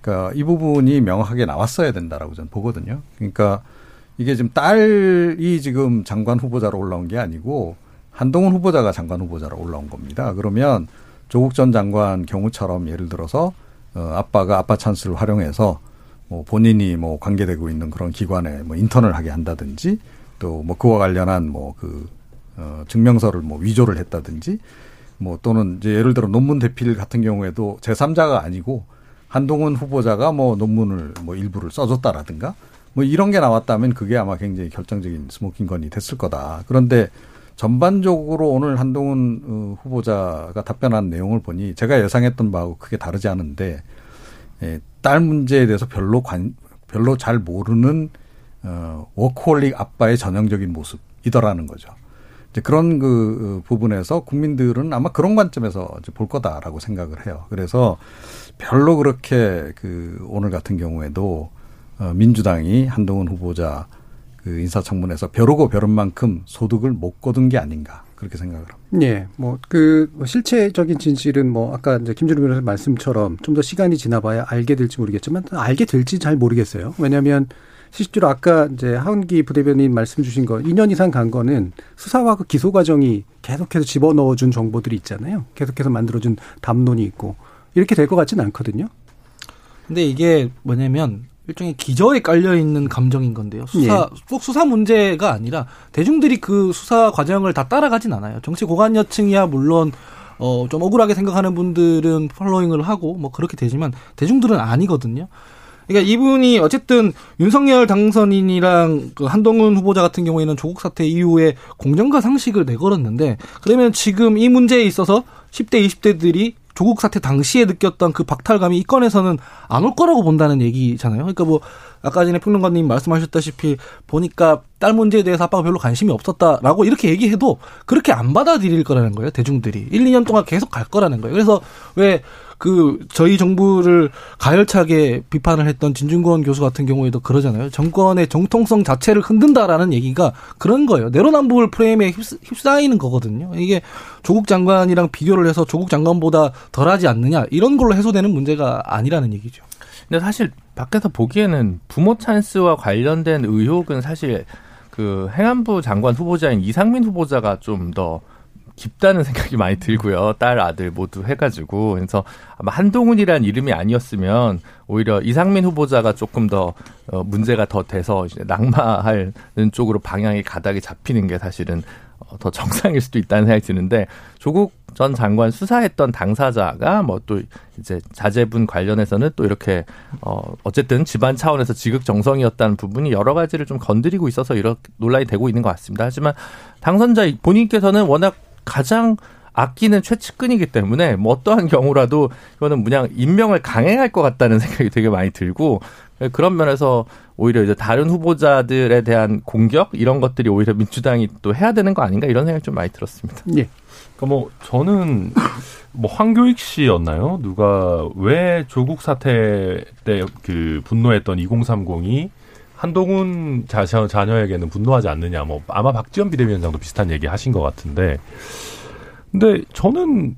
그러니까 이 부분이 명확하게 나왔어야 된다라고 저는 보거든요. 그러니까 이게 지금 딸이 지금 장관 후보자로 올라온 게 아니고 한동훈 후보자가 장관 후보자로 올라온 겁니다. 그러면 조국 전 장관 경우처럼 예를 들어서 어 아빠가 아빠 찬스를 활용해서 뭐 본인이 뭐 관계되고 있는 그런 기관에 뭐 인턴을 하게 한다든지 또 뭐 그와 관련한 뭐그 어 증명서를 뭐 위조를 했다든지 뭐 또는 이제 예를 들어 논문 대필 같은 경우에도 제3자가 아니고 한동훈 후보자가 뭐 논문을 뭐 일부를 써줬다라든가 뭐 이런 게 나왔다면 그게 아마 굉장히 결정적인 smoking gun이 됐을 거다. 그런데 전반적으로 오늘 한동훈 어, 후보자가 답변한 내용을 보니 제가 예상했던 바하고 크게 다르지 않은데 예, 딸 문제에 대해서 별로 관 별로 잘 모르는 어, 워크홀릭 아빠의 전형적인 모습이더라는 거죠. 이제 그런 그 어, 부분에서 국민들은 아마 그런 관점에서 볼 거다라고 생각을 해요. 그래서 별로 그렇게 그 오늘 같은 경우에도 어, 민주당이 한동훈 후보자 그 인사청문회에서 벼르고 벼른 만큼 소득을 못 거둔 게 아닌가 그렇게 생각을 합니다. 예, 뭐 그 실체적인 진실은 뭐 아까 이제 김준호 변호사 말씀처럼 좀 더 시간이 지나봐야 알게 될지 모르겠지만 알게 될지 잘 모르겠어요. 왜냐하면 실제로 아까 이제 하은기 부대변인 말씀 주신 거 2년 이상 간 거는 수사와 그 기소 과정이 계속해서 집어넣어 준 정보들이 있잖아요. 계속해서 만들어 준 담론이 있고 이렇게 될 것 같지는 않거든요. 근데 이게 뭐냐면 일종의 기저에 깔려 있는 감정인 건데요. 수사 꼭 수사 문제가 아니라 대중들이 그 수사 과정을 다 따라가진 않아요. 정치 고관여층이야 물론 어 좀 억울하게 생각하는 분들은 팔로잉을 하고 뭐 그렇게 되지만 대중들은 아니거든요. 그러니까 이분이 어쨌든 윤석열 당선인이랑 그 한동훈 후보자 같은 경우에는 조국 사태 이후에 공정과 상식을 내걸었는데 그러면 지금 이 문제에 있어서 10대 20대들이 조국 사태 당시에 느꼈던 그 박탈감이 이 건에서는 안 올 거라고 본다는 얘기잖아요. 그러니까 뭐 아까 전에 평론가님 말씀하셨다시피 보니까 딸 문제에 대해서 아빠가 별로 관심이 없었다라고 이렇게 얘기해도 그렇게 안 받아들일 거라는 거예요. 대중들이 1, 2년 동안 계속 갈 거라는 거예요. 그래서 왜 그 저희 정부를 가열차게 비판을 했던 진중권 교수 같은 경우에도 그러잖아요. 정권의 정통성 자체를 흔든다라는 얘기가 그런 거예요. 내로남불 프레임에 휩싸이는 거거든요. 이게 조국 장관이랑 비교를 해서 조국 장관보다 덜하지 않느냐 이런 걸로 해소되는 문제가 아니라는 얘기죠. 근데 사실 밖에서 보기에는 부모 찬스와 관련된 의혹은 사실 그 행안부 장관 후보자인 이상민 후보자가 좀더 깊다는 생각이 많이 들고요. 딸, 아들 모두 해가지고. 그래서 아마 한동훈이라는 이름이 아니었으면 오히려 이상민 후보자가 조금 더 어, 문제가 더 돼서 이제 낙마하는 쪽으로 방향이 가닥이 잡히는 게 사실은 어, 더 정상일 수도 있다는 생각이 드는데 조국 전 장관 수사했던 당사자가 뭐 또 이제 자제분 관련해서는 또 이렇게 어 어쨌든 집안 차원에서 지극정성이었다는 부분이 여러 가지를 좀 건드리고 있어서 이렇게 논란이 되고 있는 것 같습니다. 하지만 당선자 본인께서는 워낙 가장 아끼는 최측근이기 때문에 뭐 어떠한 경우라도 이거는 그냥 임명을 강행할 것 같다는 생각이 되게 많이 들고 그런 면에서 오히려 이제 다른 후보자들에 대한 공격 이런 것들이 오히려 민주당이 또 해야 되는 거 아닌가 이런 생각이 좀 많이 들었습니다. 예. 그러니까 뭐 저는 뭐 황교익 씨였나요? 누가 왜 조국 사태 때 그 분노했던 2030이 한동훈 자녀, 자녀에게는 분노하지 않느냐. 뭐 아마 박지원 비대위원장도 비슷한 얘기 하신 것 같은데. 근데 저는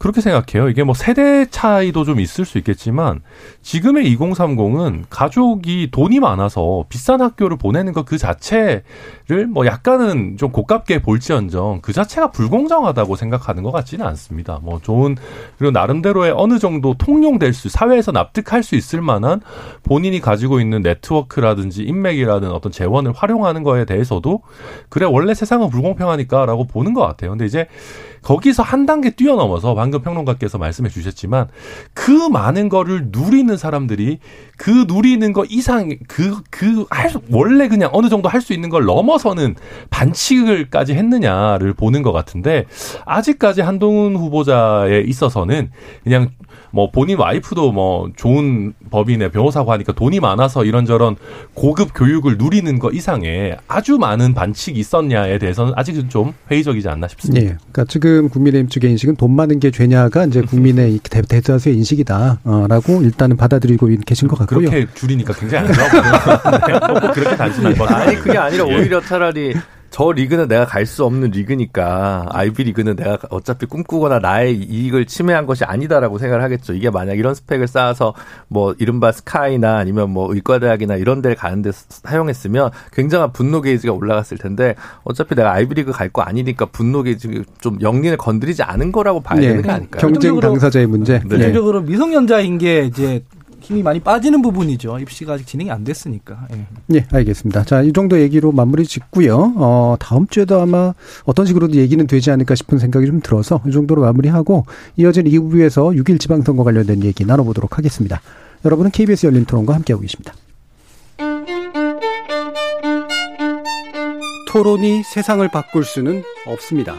그렇게 생각해요. 이게 뭐 세대 차이도 좀 있을 수 있겠지만 지금의 2030은 가족이 돈이 많아서 비싼 학교를 보내는 것 그 자체를 뭐 약간은 좀 고깝게 볼지언정 그 자체가 불공정하다고 생각하는 것 같지는 않습니다. 뭐 좋은 그리고 나름대로의 어느 정도 통용될 수 사회에서 납득할 수 있을 만한 본인이 가지고 있는 네트워크라든지 인맥이라든 어떤 재원을 활용하는 거에 대해서도 그래 원래 세상은 불공평하니까라고 보는 것 같아요. 근데 이제 거기서 한 단계 뛰어넘어서 방금 평론가께서 말씀해 주셨지만 그 많은 거를 누리는 사람들이 그 누리는 거 이상 그 그 할 원래 그냥 어느 정도 할 수 있는 걸 넘어서는 반칙을까지 했느냐를 보는 것 같은데 아직까지 한동훈 후보자에 있어서는 그냥 뭐 본인 와이프도 뭐 좋은 법인의 변호사고 하니까 돈이 많아서 이런저런 고급 교육을 누리는 거 이상의 아주 많은 반칙이 있었냐에 대해서는 아직은 좀 회의적이지 않나 싶습니다. 예. 그러니까 지금 국민의힘 측의 인식은 돈 많은 게 죄냐가 이제 국민의 대, 대다수의 인식이다라고 일단은 받아들이고 계신 것 같고요. 그렇게 줄이니까 굉장히 안 좋아 그렇게 단순한 건 아니 그게 아니라 오히려 차라리 저 리그는 내가 갈 수 없는 리그니까 아이비 리그는 내가 어차피 꿈꾸거나 나의 이익을 침해한 것이 아니다라고 생각을 하겠죠. 이게 만약 이런 스펙을 쌓아서 뭐 이른바 스카이나 아니면 뭐 의과대학이나 이런 데를 가는데 사용했으면 굉장한 분노 게이지가 올라갔을 텐데 어차피 내가 아이비 리그 갈 거 아니니까 분노 게이지 좀 영린을 건드리지 않은 거라고 봐야 네. 되는 거 아닐까요? 경쟁 당사자의 문제. 네. 전적으로 미성년자인 게 이제 힘이 많이 빠지는 부분이죠. 입시가 아직 진행이 안 됐으니까. 예. 예, 알겠습니다. 자, 이 정도 얘기로 마무리 짓고요. 어, 다음 주에도 아마 어떤 식으로도 얘기는 되지 않을까 싶은 생각이 좀 들어서 이 정도로 마무리하고 이어진 2부에서 6일 지방선거 관련된 얘기 나눠보도록 하겠습니다. 여러분은 KBS 열린 토론과 함께하고 계십니다. 토론이 세상을 바꿀 수는 없습니다.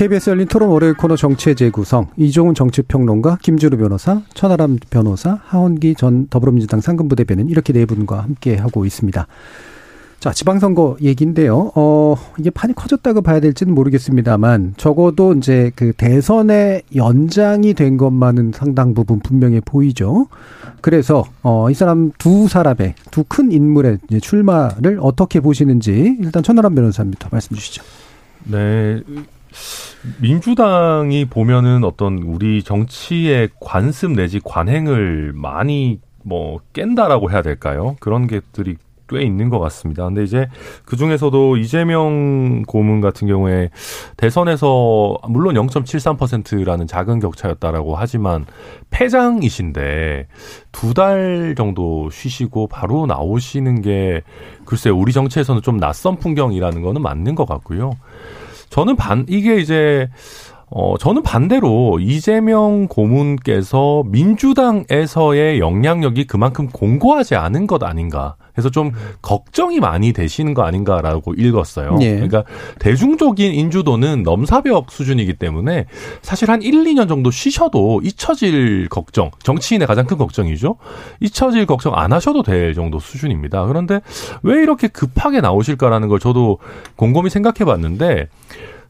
KBS 열린 토론 월요일 코너 정치의 재구성 이종훈 정치평론가 김주루 변호사 천하람 변호사 하원기 전 더불어민주당 상근부 대변인 이렇게 네 분과 함께 하고 있습니다. 자, 지방선거 얘기인데요. 어, 이게 판이 커졌다고 봐야 될지는 모르겠습니다만, 적어도 이제 그 대선의 연장이 된 것만은 상당 부분 분명해 보이죠. 그래서, 어, 이 사람 두 사람의, 두 큰 인물의 출마를 어떻게 보시는지, 일단 천하람 변호사님부터 말씀 주시죠. 네. 민주당이 보면은 어떤 우리 정치의 관습 내지 관행을 많이 뭐 깬다라고 해야 될까요? 그런 것들이 꽤 있는 것 같습니다. 근데 이제 그 중에서도 이재명 고문 같은 경우에 대선에서 물론 0.73%라는 작은 격차였다라고 하지만 패장이신데 두 달 정도 쉬시고 바로 나오시는 게 글쎄 우리 정치에서는 좀 낯선 풍경이라는 거는 맞는 것 같고요. 저는 반 이게 이제 어 저는 반대로 이재명 고문께서 민주당에서의 영향력이 그만큼 공고하지 않은 것 아닌가. 그래서 좀 걱정이 많이 되시는 거 아닌가라고 읽었어요. 예. 그러니까 대중적인 인주도는 넘사벽 수준이기 때문에 사실 한 1, 2년 정도 쉬셔도 잊혀질 걱정, 정치인의 가장 큰 걱정이죠. 잊혀질 걱정 안 하셔도 될 정도 수준입니다. 그런데 왜 이렇게 급하게 나오실까라는 걸 저도 곰곰이 생각해 봤는데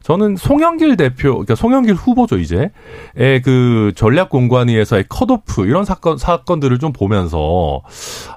저는 송영길 대표, 그러니까 송영길 후보죠 이제, 의그 전략 공관위에서의 컷오프 이런 사건 사건들을 좀 보면서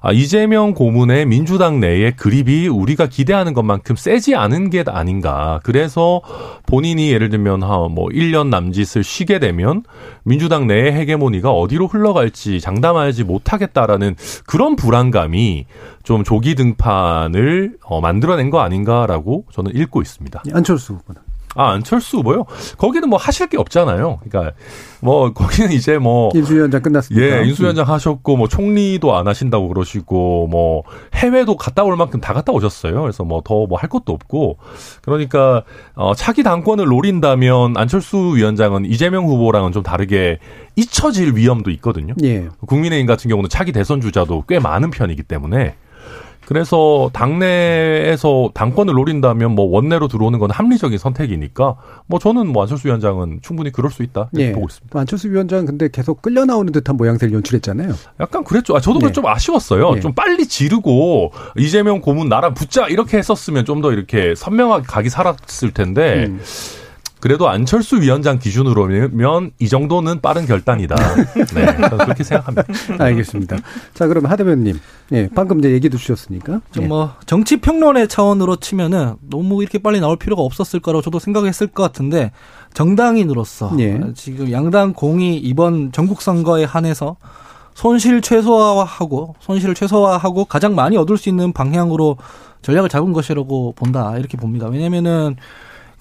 아, 이재명 고문의 민주당 내의 그립이 우리가 기대하는 것만큼 세지 않은 게 아닌가. 그래서 본인이 예를 들면 뭐 1년 남짓을 쉬게 되면 민주당 내의 헤게모니가 어디로 흘러갈지 장담하지 못하겠다라는 그런 불안감이 좀 조기 등판을 어, 만들어낸 거 아닌가라고 저는 읽고 있습니다. 안철수 후보는. 아 안철수 후보요? 거기는 뭐 하실 게 없잖아요. 그러니까 뭐 거기는 이제 뭐 인수위원장 끝났습니다. 예, 인수위원장 하셨고 뭐 총리도 안 하신다고 그러시고 뭐 해외도 갔다 올 만큼 다 갔다 오셨어요. 그래서 뭐 더 뭐 할 것도 없고 그러니까 어 차기 당권을 노린다면 안철수 위원장은 이재명 후보랑은 좀 다르게 잊혀질 위험도 있거든요. 예. 국민의힘 같은 경우는 차기 대선 주자도 꽤 많은 편이기 때문에 그래서 당내에서 당권을 노린다면 뭐 원내로 들어오는 건 합리적인 선택이니까 뭐 저는 뭐 안철수 위원장은 충분히 그럴 수 있다 이렇게 예. 보고 있습니다. 안철수 위원장은 근데 계속 끌려 나오는 듯한 모양새를 연출했잖아요. 약간 그랬죠. 아, 저도 네. 좀 아쉬웠어요. 네. 좀 빨리 지르고 이재명 고문 나랑 붙자 이렇게 했었으면 좀 더 이렇게 선명하게 각이 살았을 텐데 음. 그래도 안철수 위원장 기준으로면 이 정도는 빠른 결단이다. 네, 저는 그렇게 생각합니다. 알겠습니다. 자, 그럼 하 대변님. 예, 방금 이제 얘기도 주셨으니까. 예. 좀뭐 정치 평론의 차원으로 치면은 너무 이렇게 빨리 나올 필요가 없었을 거라고 저도 생각했을 것 같은데 정당인으로서 예. 지금 양당 공이 이번 전국 선거에 한해서 손실 최소화하고 손실을 최소화하고 가장 많이 얻을 수 있는 방향으로 전략을 잡은 것이라고 본다 이렇게 봅니다. 왜냐면은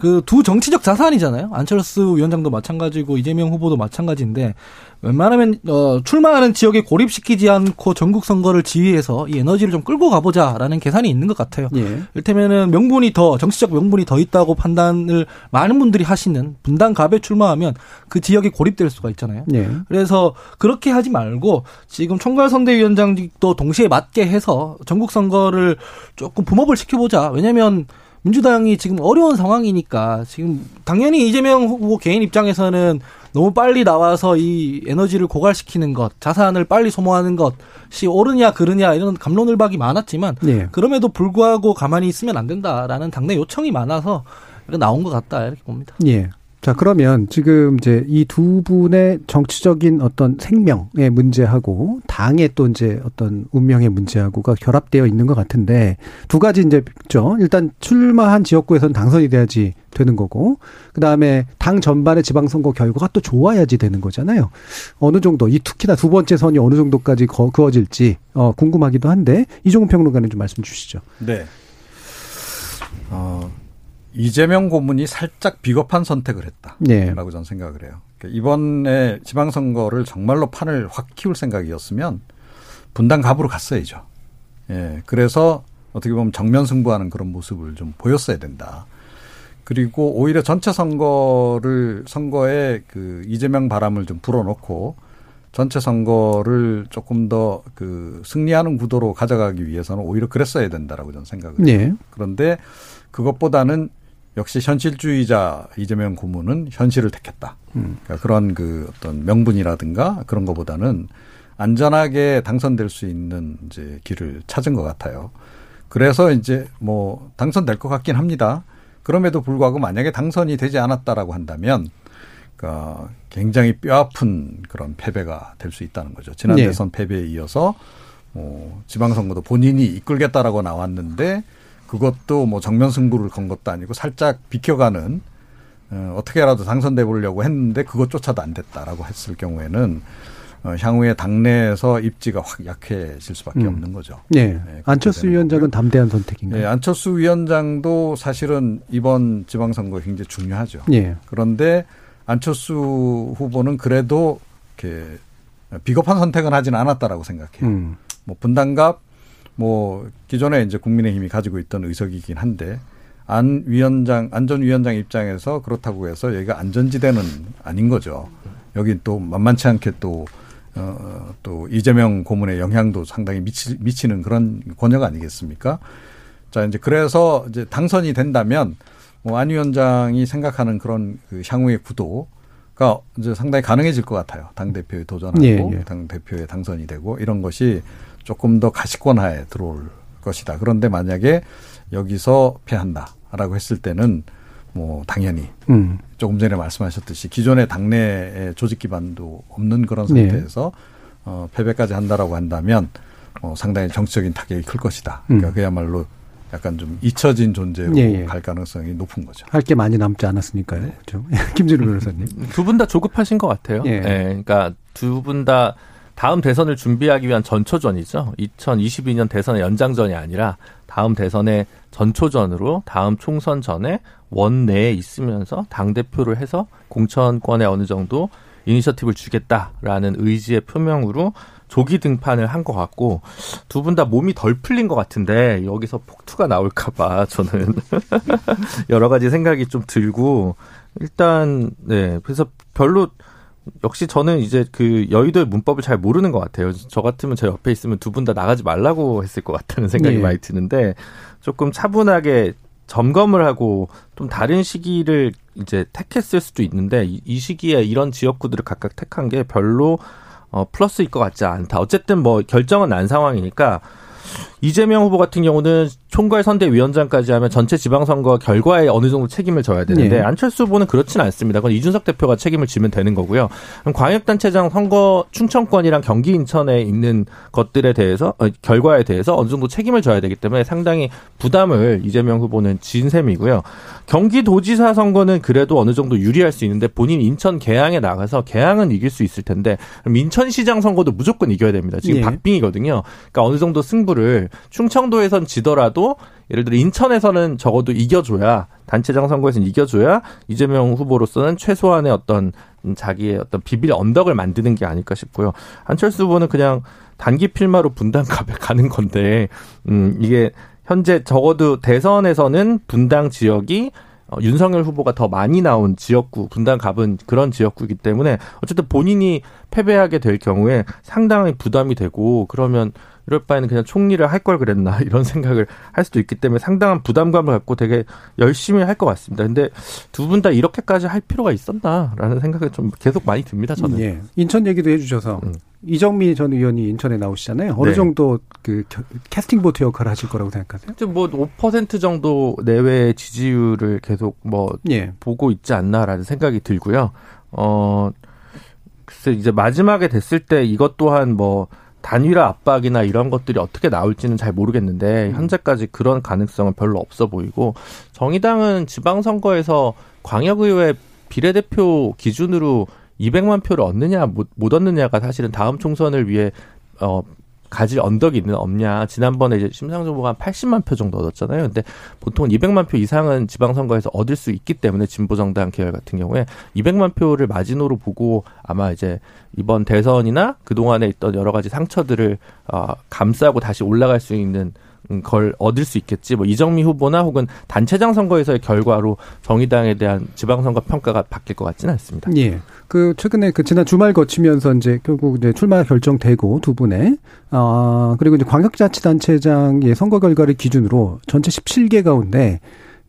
그 두 정치적 자산이잖아요. 안철수 위원장도 마찬가지고 이재명 후보도 마찬가지인데 웬만하면 어 출마하는 지역에 고립시키지 않고 전국 선거를 지휘해서 이 에너지를 좀 끌고 가보자라는 계산이 있는 것 같아요. 예. 이를테면은 명분이 더 정치적 명분이 더 있다고 판단을 많은 분들이 하시는 분당 갑에 출마하면 그 지역에 고립될 수가 있잖아요. 예. 그래서 그렇게 하지 말고 지금 총괄 선대위원장직도 동시에 맞게 해서 전국 선거를 조금 붐업을 시켜보자. 왜냐하면 민주당이 지금 어려운 상황이니까 지금 당연히 이재명 후보 개인 입장에서는 너무 빨리 나와서 이 에너지를 고갈시키는 것, 자산을 빨리 소모하는 것이 옳으냐 그르냐 이런 감론을박이 많았지만 예. 그럼에도 불구하고 가만히 있으면 안 된다라는 당내 요청이 많아서 나온 것 같다 이렇게 봅니다. 예. 자, 그러면 지금 이제 이 두 분의 정치적인 어떤 생명의 문제하고 당의 또 이제 어떤 운명의 문제하고가 결합되어 있는 것 같은데 두 가지 이제 있죠. 일단 출마한 지역구에서는 당선이 돼야지 되는 거고 그다음에 당 전반의 지방선거 결과가 또 좋아야지 되는 거잖아요. 어느 정도 이 특히나 두 번째 선이 어느 정도까지 거, 그어질지 어, 궁금하기도 한데 이종훈 평론가님 좀 말씀 주시죠. 네. 어, 이재명 고문이 살짝 비겁한 선택을 예. 했다라고 저는 생각을 해요. 그러니까 이번에 지방선거를 정말로 판을 확 키울 생각이었으면 분당 갑으로 갔어야죠. 예. 그래서 어떻게 보면 정면 승부하는 그런 모습을 좀 보였어야 된다. 그리고 오히려 전체 선거를 선거에 그 이재명 바람을 좀 불어넣고 전체 선거를 조금 더 그 승리하는 구도로 가져가기 위해서는 오히려 그랬어야 된다라고 저는 생각을 해요. 예. 그런데 그것보다는 역시 현실주의자 이재명 고문은 현실을 택했다. 음. 그러니까 그런 그 어떤 명분이라든가 그런 것보다는 안전하게 당선될 수 있는 이제 길을 찾은 것 같아요. 그래서 이제 뭐 당선될 것 같긴 합니다. 그럼에도 불구하고 만약에 당선이 되지 않았다라고 한다면 그러니까 굉장히 뼈아픈 그런 패배가 될 수 있다는 거죠. 지난 네. 대선 패배에 이어서 뭐 지방선거도 본인이 이끌겠다라고 나왔는데 그것도 뭐 정면 승부를 건 것도 아니고 살짝 비켜가는 어, 어떻게라도 당선돼 보려고 했는데 그것조차도 안 됐다라고 했을 경우에는 어, 향후에 당내에서 입지가 확 약해질 수밖에 음. 없는 거죠. 예. 그렇게 안철수 위원장은 거고요. 담대한 선택인가요? 예, 안철수 위원장도 사실은 이번 지방선거 굉장히 중요하죠. 예. 그런데 안철수 후보는 그래도 이렇게 비겁한 선택은 하지는 않았다라고 생각해요. 음. 뭐 분당갑 뭐 기존에 이제 국민의힘이 가지고 있던 의석이긴 한데 안 위원장 안전 위원장 입장에서 그렇다고 해서 여기가 안전지대는 아닌 거죠. 여기 또 만만치 않게 또 어, 또 이재명 고문의 영향도 상당히 미치, 미치는 그런 권역 아니겠습니까? 자, 이제 그래서 이제 당선이 된다면 뭐 안 위원장이 생각하는 그런 그 향후의 구도가 이제 상당히 가능해질 것 같아요. 당 대표에 도전하고 예, 예. 당 대표에 당선이 되고 이런 것이 조금 더 가시권하에 들어올 것이다. 그런데 만약에 여기서 패한다라고 했을 때는 뭐 당연히 음. 조금 전에 말씀하셨듯이 기존의 당내의 조직 기반도 없는 그런 네. 상태에서 어, 패배까지 한다라고 한다면 어, 상당히 정치적인 타격이 클 것이다. 그러니까 음. 그야말로 약간 좀 잊혀진 존재로 예, 예. 갈 가능성이 높은 거죠. 할 게 많이 남지 않았으니까요. 네. 그렇죠. 김진우 변호사님. 두 분 다 조급하신 것 같아요. 예. 예. 그러니까 두 분 다 다음 대선을 준비하기 위한 전초전이죠. 2022년 대선의 연장전이 아니라 다음 대선의 전초전으로 다음 총선 전에 원 내에 있으면서 당 대표를 해서 공천권에 어느 정도 이니셔티브를 주겠다라는 의지의 표명으로 조기 등판을 한 것 같고 두 분 다 몸이 덜 풀린 것 같은데 여기서 폭투가 나올까봐 저는 여러 가지 생각이 좀 들고 일단 네 그래서 별로 역시 저는 이제 그 여의도의 문법을 잘 모르는 것 같아요. 저 같으면 제 옆에 있으면 두 분 다 나가지 말라고 했을 것 같다는 생각이 예. 많이 드는데 조금 차분하게 점검을 하고 좀 다른 시기를 이제 택했을 수도 있는데 이, 이 시기에 이런 지역구들을 각각 택한 게 별로 어, 플러스일 것 같지 않다. 어쨌든 뭐 결정은 난 상황이니까 이재명 후보 같은 경우는 총괄 선대위원장까지 하면 전체 지방선거 결과에 어느 정도 책임을 져야 되는데 네. 안철수 후보는 그렇진 않습니다. 그건 이준석 대표가 책임을 지면 되는 거고요. 그럼 광역단체장 선거 충청권이랑 경기 인천에 있는 것들에 대해서 어, 결과에 대해서 어느 정도 책임을 져야 되기 때문에 상당히 부담을 이재명 후보는 진 셈이고요. 경기도지사 선거는 그래도 어느 정도 유리할 수 있는데 본인 인천 계양에 나가서 계양은 이길 수 있을 텐데 그럼 인천시장 선거도 무조건 이겨야 됩니다. 지금 예. 박빙이거든요. 그러니까 어느 정도 승부 를 충청도에선 지더라도 예를 들어 인천에서는 적어도 이겨줘야 단체장 선거에서는 이겨줘야 이재명 후보로서는 최소한의 어떤 음, 자기의 어떤 비빌 언덕을 만드는 게 아닐까 싶고요. 한철수 후보는 그냥 단기 필마로 분당 갑에 가는 건데 음 이게 현재 적어도 대선에서는 분당 지역이 어, 윤석열 후보가 더 많이 나온 지역구, 분당 갑은 그런 지역구이기 때문에 어쨌든 본인이 패배하게 될 경우에 상당히 부담이 되고 그러면 이럴 바에는 그냥 총리를 할 걸 그랬나 이런 생각을 할 수도 있기 때문에 상당한 부담감을 갖고 되게 열심히 할 것 같습니다. 근데 두 분 다 이렇게까지 할 필요가 있었나라는 생각이 좀 계속 많이 듭니다. 저는. 예. 인천 얘기도 해주셔서 음. 이정미 전 의원이 인천에 나오시잖아요. 어느 네. 정도 그 겨- 캐스팅 보트 역할을 하실 거라고 생각하세요? 하여튼 뭐5% 정도 내외의 지지율을 계속 뭐 예. 보고 있지 않나라는 생각이 들고요. 어, 글쎄 이제 마지막에 됐을 때 이것 또한 뭐 단일화 압박이나 이런 것들이 어떻게 나올지는 잘 모르겠는데 현재까지 그런 가능성은 별로 없어 보이고 정의당은 지방선거에서 광역의회 비례대표 기준으로 200만 표를 얻느냐 못, 못 얻느냐가 사실은 다음 총선을 위해 어 가질 언덕이 있는 없냐. 지난번에 이제 심상정 후보가 한 80만 표 정도 얻었잖아요. 근데 보통 200만 표 이상은 지방선거에서 얻을 수 있기 때문에 진보정당 계열 같은 경우에 200만 표를 마지노로 보고 아마 이제 이번 대선이나 그동안에 있던 여러 가지 상처들을 어, 감싸고 다시 올라갈 수 있는 음, 걸 얻을 수 있겠지. 뭐 이정미 후보나 혹은 단체장 선거에서의 결과로 정의당에 대한 지방선거 평가가 바뀔 것 같지는 않습니다. 예. 그 최근에 그 지난 주말 거치면서 이제 결국 이제 출마 결정되고 두 분의 아 그리고 이제 광역자치단체장의 선거 결과를 기준으로 전체 17개 가운데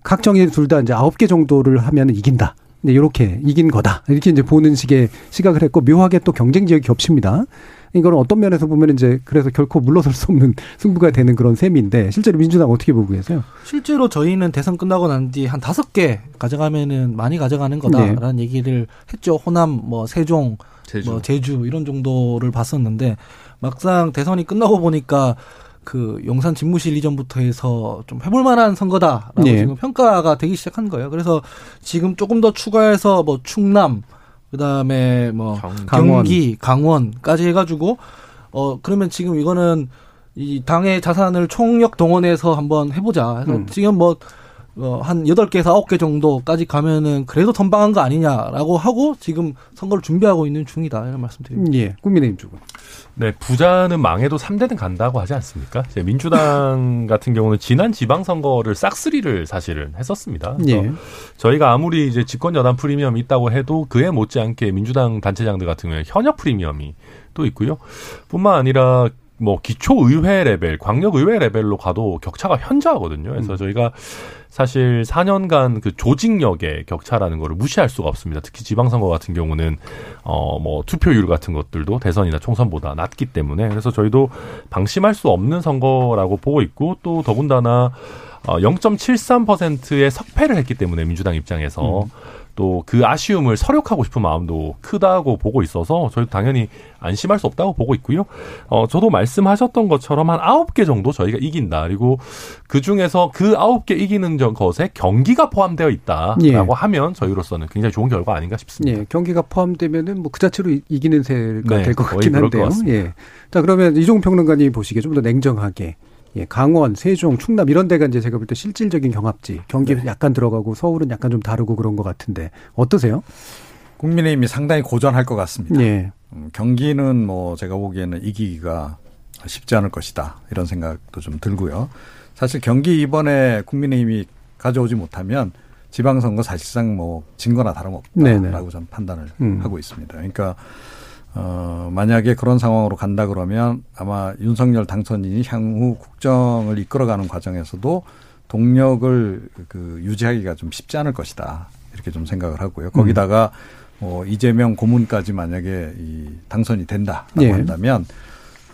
각 정의 둘 다 이제 9개 정도를 하면 이긴다. 네, 이렇게 이긴 거다. 이렇게 이제 보는 식의 시각을 했고 묘하게 또 경쟁 지역이 겹칩니다. 이거는 어떤 면에서 보면 이제 그래서 결코 물러설 수 없는 승부가 되는 그런 셈인데 실제로 민주당 어떻게 보고 계세요? 실제로 저희는 대선 끝나고 난 뒤 한 다섯 개 가져가면은 많이 가져가는 거다라는 얘기를 했죠. 호남, 뭐 세종, 제주. 뭐 제주 이런 정도를 봤었는데 막상 대선이 끝나고 보니까 그 용산 집무실 이전부터 해서 좀 해볼 만한 선거다라고 예. 지금 평가가 되기 시작한 거예요. 그래서 지금 조금 더 추가해서 뭐 충남 그다음에 뭐 경기. 경기, 강원까지 해 가지고 어 그러면 지금 이거는 이 당의 자산을 총력 동원해서 한번 해보자. 해서 음. 지금 뭐 어, 한 여덟 개에서 아홉 개 정도까지 가면은 그래도 선방한 거 아니냐라고 하고 지금 선거를 준비하고 있는 중이다. 이런 말씀 드립니다. 예. 국민의힘 쪽은. 네, 부자는 망해도 3대는 간다고 하지 않습니까? 이제 민주당 같은 경우는 지난 지방선거를 싹쓸이를 사실은 했었습니다. 예. 저희가 아무리 이제 집권 여당 프리미엄이 있다고 해도 그에 못지않게 민주당 단체장들 같은 경우에 현역 프리미엄이 또 있고요. 뿐만 아니라 뭐 기초의회 레벨, 광역의회 레벨로 가도 격차가 현저하거든요. 그래서 저희가 사실 4년간 그 조직력의 격차라는 거를 무시할 수가 없습니다. 특히 지방선거 같은 경우는 어 뭐 투표율 같은 것들도 대선이나 총선보다 낮기 때문에 그래서 저희도 방심할 수 없는 선거라고 보고 있고 또 더군다나 어 0.73%의 석패를 했기 때문에 민주당 입장에서 또 그 아쉬움을 서력하고 싶은 마음도 크다고 보고 있어서 저희도 당연히 안심할 수 없다고 보고 있고요. 어, 저도 말씀하셨던 것처럼 한 아홉 개 정도 저희가 이긴다. 그리고 그 중에서 그 아홉 개 이기는 저- 것에 경기가 포함되어 있다라고 예. 하면 저희로서는 굉장히 좋은 결과 아닌가 싶습니다. 예, 경기가 포함되면은 뭐 그 자체로 이- 이기는 세가 네, 될것 거의 같긴 한데요. 예. 자, 그러면 이종 평론가님 보시기에 좀 더 냉정하게 예, 강원, 세종, 충남 이런 데가 이제 제가 볼 때 실질적인 경합지. 경기 네. 약간 들어가고 서울은 약간 좀 다르고 그런 것 같은데 어떠세요? 국민의힘이 상당히 고전할 것 같습니다. 예. 음, 경기는 뭐 제가 보기에는 이기기가 쉽지 않을 것이다 이런 생각도 좀 들고요. 사실 경기 이번에 국민의힘이 가져오지 못하면 지방선거 사실상 뭐 진거나 다름없다라고. 저는 판단을 음. 하고 있습니다. 그러니까 어 만약에 그런 상황으로 간다 그러면 아마 윤석열 당선인이 향후 국정을 이끌어가는 과정에서도 동력을 그 유지하기가 좀 쉽지 않을 것이다 이렇게 좀 생각을 하고요. 거기다가 뭐 이재명 고문까지 만약에 이 당선이 된다라고 예. 한다면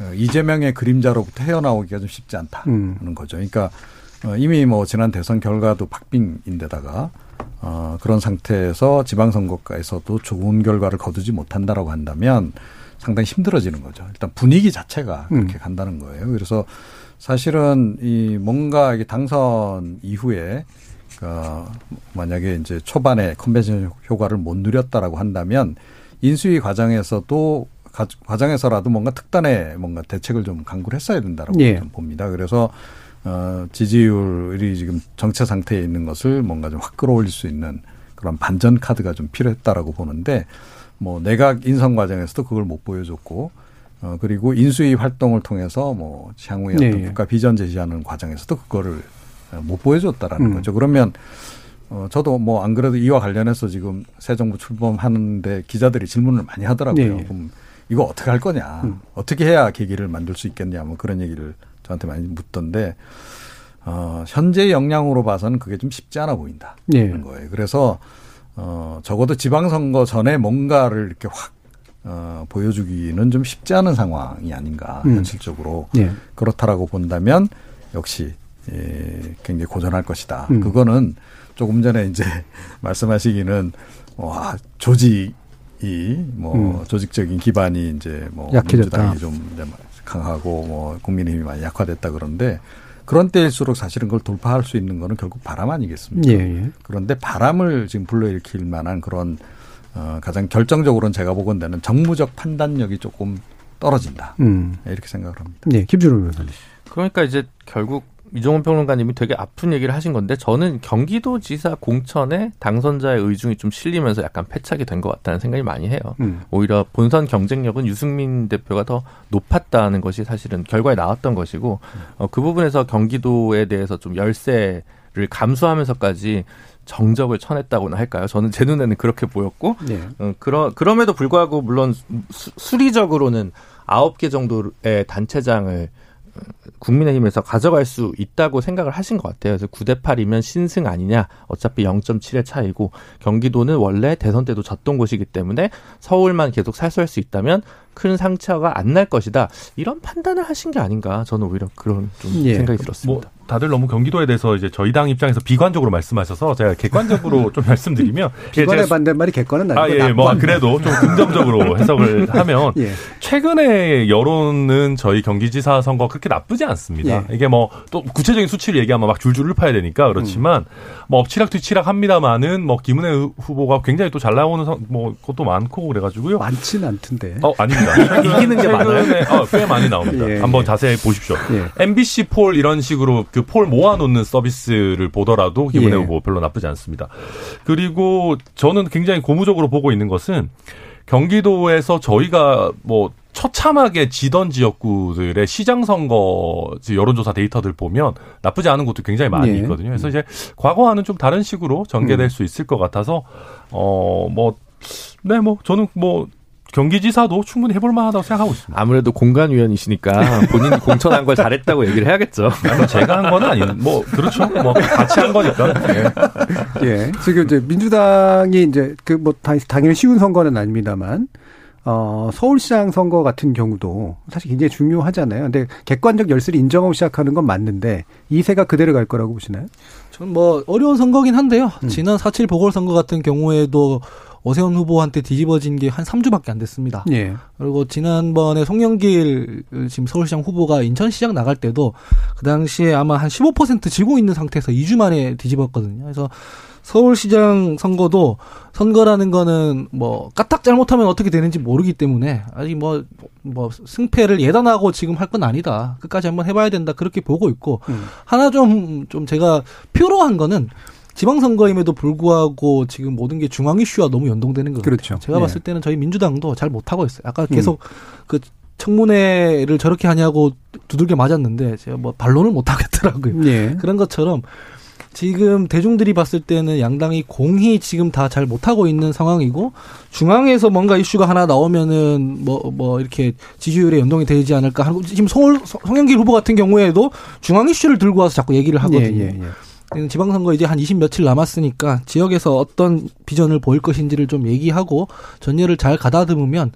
어, 이재명의 그림자로부터 헤어나오기가 좀 쉽지 않다는 음. 거죠. 그러니까 어, 이미 뭐 지난 대선 결과도 박빙인데다가 어, 그런 상태에서 지방선거가에서도 좋은 결과를 거두지 못한다라고 한다면 상당히 힘들어지는 거죠. 일단 분위기 자체가 그렇게 음. 간다는 거예요. 그래서 사실은 이 뭔가 이게 당선 이후에 그 만약에 이제 초반에 컨벤션 효과를 못 누렸다라고 한다면 인수위 과정에서도 가- 과정에서라도 뭔가 특단의 뭔가 대책을 좀 강구를 했어야 된다라고 예. 좀 봅니다. 그래서 어 지지율이 지금 정체 상태에 있는 것을 뭔가 좀 확 끌어올릴 수 있는 그런 반전 카드가 좀 필요했다라고 보는데 뭐 내각 인선 과정에서도 그걸 못 보여줬고 어 그리고 인수위 활동을 통해서 뭐 향후에 네, 어떤 예. 국가 비전 제시하는 과정에서도 그거를 어, 못 보여줬다라는 음. 거죠. 그러면 어 저도 뭐 안 그래도 이와 관련해서 지금 새 정부 출범하는데 기자들이 질문을 많이 하더라고요. 네. 그럼 이거 어떻게 할 거냐? 음. 어떻게 해야 계기를 만들 수 있겠냐? 뭐 그런 얘기를 저한테 많이 묻던데 어 현재 역량으로 봐서는 그게 좀 쉽지 않아 보인다. 예. 는 거예요. 그래서 어 적어도 지방선거 전에 뭔가를 이렇게 확 어, 보여주기는 좀 쉽지 않은 상황이 아닌가 음. 현실적으로 예. 그렇다라고 본다면 역시 예, 굉장히 고전할 것이다. 음. 그거는 조금 전에 이제 말씀하시기는 와 조직이 뭐 음. 조직적인 기반이 이제 뭐 약해졌다. 민주당이 좀 강하고 뭐 국민의힘이 많이 약화됐다 그런데 그런 때일수록 사실은 그걸 돌파할 수 있는 거는 결국 바람 아니겠습니까? 예, 예. 그런데 바람을 지금 불러일으킬 만한 그런 어, 가장 결정적으로는 제가 보건대는 정무적 판단력이 조금 떨어진다. 음. 이렇게 생각을 합니다. 네, 김준호 변호사님. 그러니까 이제 결국 이종훈 평론가님이 되게 아픈 얘기를 하신 건데 저는 경기도지사 공천에 당선자의 의중이 좀 실리면서 약간 패착이 된 것 같다는 생각이 많이 해요. 음. 오히려 본선 경쟁력은 유승민 대표가 더 높았다는 것이 사실은 결과에 나왔던 것이고 어, 그 부분에서 경기도에 대해서 좀 열세를 감수하면서까지 정적을 쳐냈다고나 할까요? 저는 제 눈에는 그렇게 보였고 예. 어, 그러, 그럼에도 불구하고 물론 수, 수리적으로는 아홉 개 정도의 단체장을 어, 국민의힘에서 가져갈 수 있다고 생각을 하신 것 같아요. 그래서 9대 8이면 신승 아니냐. 어차피 0.7의 차이고 경기도는 원래 대선 때도 졌던 곳이기 때문에 서울만 계속 살수할 수 있다면 큰 상처가 안 날 것이다. 이런 판단을 하신 게 아닌가. 저는 오히려 그런 좀 예. 생각이 뭐 들었습니다. 다들 너무 경기도에 대해서 이제 저희 당 입장에서 비관적으로 말씀하셔서 제가 객관적으로 좀 말씀드리면 비관의 제가 반대말이 객관은 아, 아니고 예, 뭐. 그래도 좀 긍정적으로 해석을 하면, 예. 최근에 여론은 저희 경기지사 선거 그렇게 나쁘지 않습니다. 예. 이게 뭐, 또 구체적인 수치를 얘기하면 막 줄줄 읊어야 되니까 그렇지만, 뭐, 엎치락 뒤치락 합니다만은, 뭐, 김은혜 후- 후보가 굉장히 또 잘 나오는 선, 뭐, 것도 많고 그래가지고요. 많지는 않던데. 어, 아닙니다. 이기는 게 많아요? 어, 꽤 많이 나옵니다. 예, 한번 예. 자세히 보십시오. 예. MBC 폴 이런 식으로 그폴 모아놓는 서비스를 보더라도 김은혜 예. 후보 별로 나쁘지 않습니다. 그리고 저는 굉장히 고무적으로 보고 있는 것은 경기도에서 저희가 뭐 처참하게 지던 지역구들의 시장 선거 여론조사 데이터들 보면 나쁘지 않은 곳도 굉장히 많이 예. 있거든요. 그래서 이제 과거와는 좀 다른 식으로 전개될 음. 수 있을 것 같아서 어뭐 네 뭐 저는 뭐 경기지사도 충분히 해볼 만하다고 생각하고 있습니다. 아무래도 공간위원이시니까 본인이 공천한 걸 잘했다고 얘기를 해야겠죠. 아니, 뭐 제가 한 건 아닌 뭐 그렇죠. 뭐 같이 한 거니까. 예. 예. 지금 이제 민주당이 이제 그 뭐 당연히 쉬운 선거는 아닙니다만 어, 서울시장 선거 같은 경우도 사실 굉장히 중요하잖아요. 근데 객관적 열쇠를 인정하고 시작하는 건 맞는데 이세가 그대로 갈 거라고 보시나요? 저는 뭐 어려운 선거긴 한데요. 음. 지난 4.7 보궐선거 같은 경우에도 오세훈 후보한테 뒤집어진 게 한 3주밖에 안 됐습니다. 예. 그리고 지난번에 송영길 지금 서울시장 후보가 인천시장 나갈 때도 그 당시에 아마 한 15% 지고 있는 상태에서 2주 만에 뒤집었거든요. 그래서 서울시장 선거도 선거라는 거는 뭐 까딱 잘못하면 어떻게 되는지 모르기 때문에 아직 뭐뭐 뭐 승패를 예단하고 지금 할 건 아니다. 끝까지 한번 해봐야 된다. 그렇게 보고 있고 음. 하나 좀좀 제가 표로한 거는 지방선거임에도 불구하고 지금 모든 게 중앙 이슈와 너무 연동되는 것 그렇죠. 같아요. 제가 예. 봤을 때는 저희 민주당도 잘 못하고 있어요. 아까 계속 그 청문회를 저렇게 하냐고 두들겨 맞았는데 제가 뭐 반론을 못 하겠더라고요. 예. 그런 것처럼 지금 대중들이 봤을 때는 양당이 공히 지금 다 잘 못하고 있는 상황이고 중앙에서 뭔가 이슈가 하나 나오면은 뭐뭐 이렇게 지지율에 연동이 되지 않을까 하고 지금 송영길 후보 같은 경우에도 중앙 이슈를 들고 와서 자꾸 얘기를 하거든요. 예, 예, 예. 지방선거 이제 한 20 며칠 남았으니까 지역에서 어떤 비전을 보일 것인지를 좀 얘기하고 전열을 잘 가다듬으면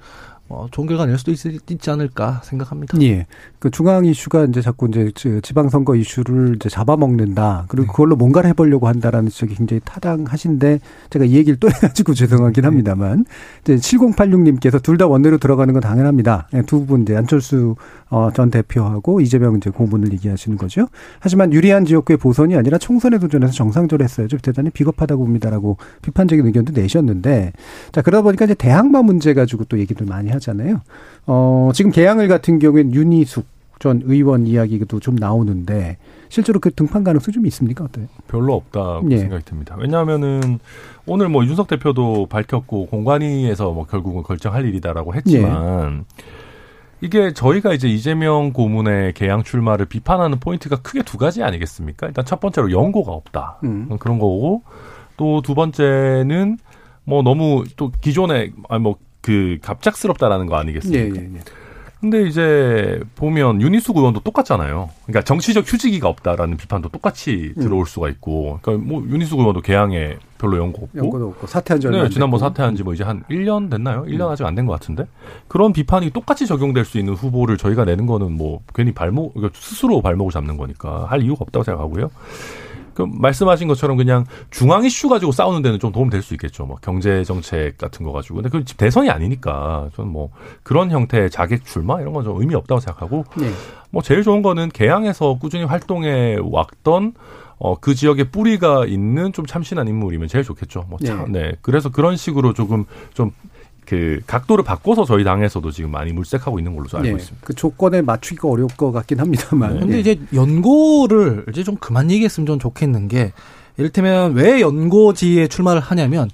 뭐 좋은 결과 낼 수도 있, 있지 않을까 생각합니다. 예. 그 중앙 이슈가 이제 자꾸 이제 지- 지방선거 이슈를 이제 잡아먹는다. 네. 그리고 그걸로 뭔가를 해보려고 한다라는 지적이 굉장히 타당하신데 제가 이 얘기를 또 해가지고 네. 죄송하긴 합니다만 이제 7086님께서 둘 다 원내로 들어가는 건 당연합니다. 예, 두분 이제 안철수 어, 전 대표하고 이재명 이제 고문을 얘기하시는 거죠. 하지만 유리한 지역구의 보선이 아니라 총선에 도전해서 정상적으로 했어야죠. 대단히 비겁하다고 봅니다라고 비판적인 의견도 내셨는데 자 그러다 보니까 이제 대항마 문제 가지고 또 얘기들 많이 하잖아요. 어 지금 개항을 같은 경우엔 윤희숙 전 의원 이야기도 좀 나오는데 실제로 그 등판 가능성 좀 있습니까? 어때요? 별로 없다고 예. 생각이 듭니다. 왜냐하면은 오늘 뭐 윤석 대표도 밝혔고 공관위에서 뭐 결국은 결정할 일이다라고 했지만 이게 저희가 이제 이재명 고문의 개항 출마를 비판하는 포인트가 크게 두 가지 아니겠습니까? 일단 첫 번째로 연고가 없다 음. 그런 거고 또 두 번째는 뭐 너무 또 기존에 아뭐 그 갑작스럽다라는 거 예, 아니겠습니까? 예, 예. 근데 이제 보면 윤희숙 의원도 똑같잖아요. 그러니까 정치적 휴지기가 없다라는 비판도 똑같이 음. 들어올 수가 있고, 그러니까 뭐 윤희숙 의원도 개항에 별로 연고 없고, 연고도 없고 사퇴한 지 얼마 네, 안 지난번. 사퇴한 지 뭐 이제 한 1년 됐나요? 1년 음. 아직 안 된 것 같은데 그런 비판이 똑같이 적용될 수 있는 후보를 저희가 내는 거는 뭐 괜히 발목 그러니까 스스로 발목을 잡는 거니까 할 이유가 없다고 생각하고요. 그 말씀하신 것처럼 그냥 중앙 이슈 가지고 싸우는 데는 좀 도움 될 수 있겠죠. 뭐 경제 정책 같은 거 가지고. 근데 그 대선이 아니니까 저는 뭐 그런 형태의 자객 출마 이런 건 좀 의미 없다고 생각하고 예. 뭐 제일 좋은 거는 개항에서 꾸준히 활동해 왔던 어, 그 지역에 뿌리가 있는 좀 참신한 인물이면 제일 좋겠죠. 뭐 참, 네. 그래서 그런 식으로 조금 좀 그 각도를 바꿔서 저희 당에서도 지금 많이 물색하고 있는 걸로 알고 예. 있습니다. 그 조건에 맞추기가 어려울 것 같긴 합니다만. 근데 예. 이제 연고를 이제 좀 그만 얘기했으면 좀 좋겠는 게 이를테면 왜 연고지에 출마를 하냐면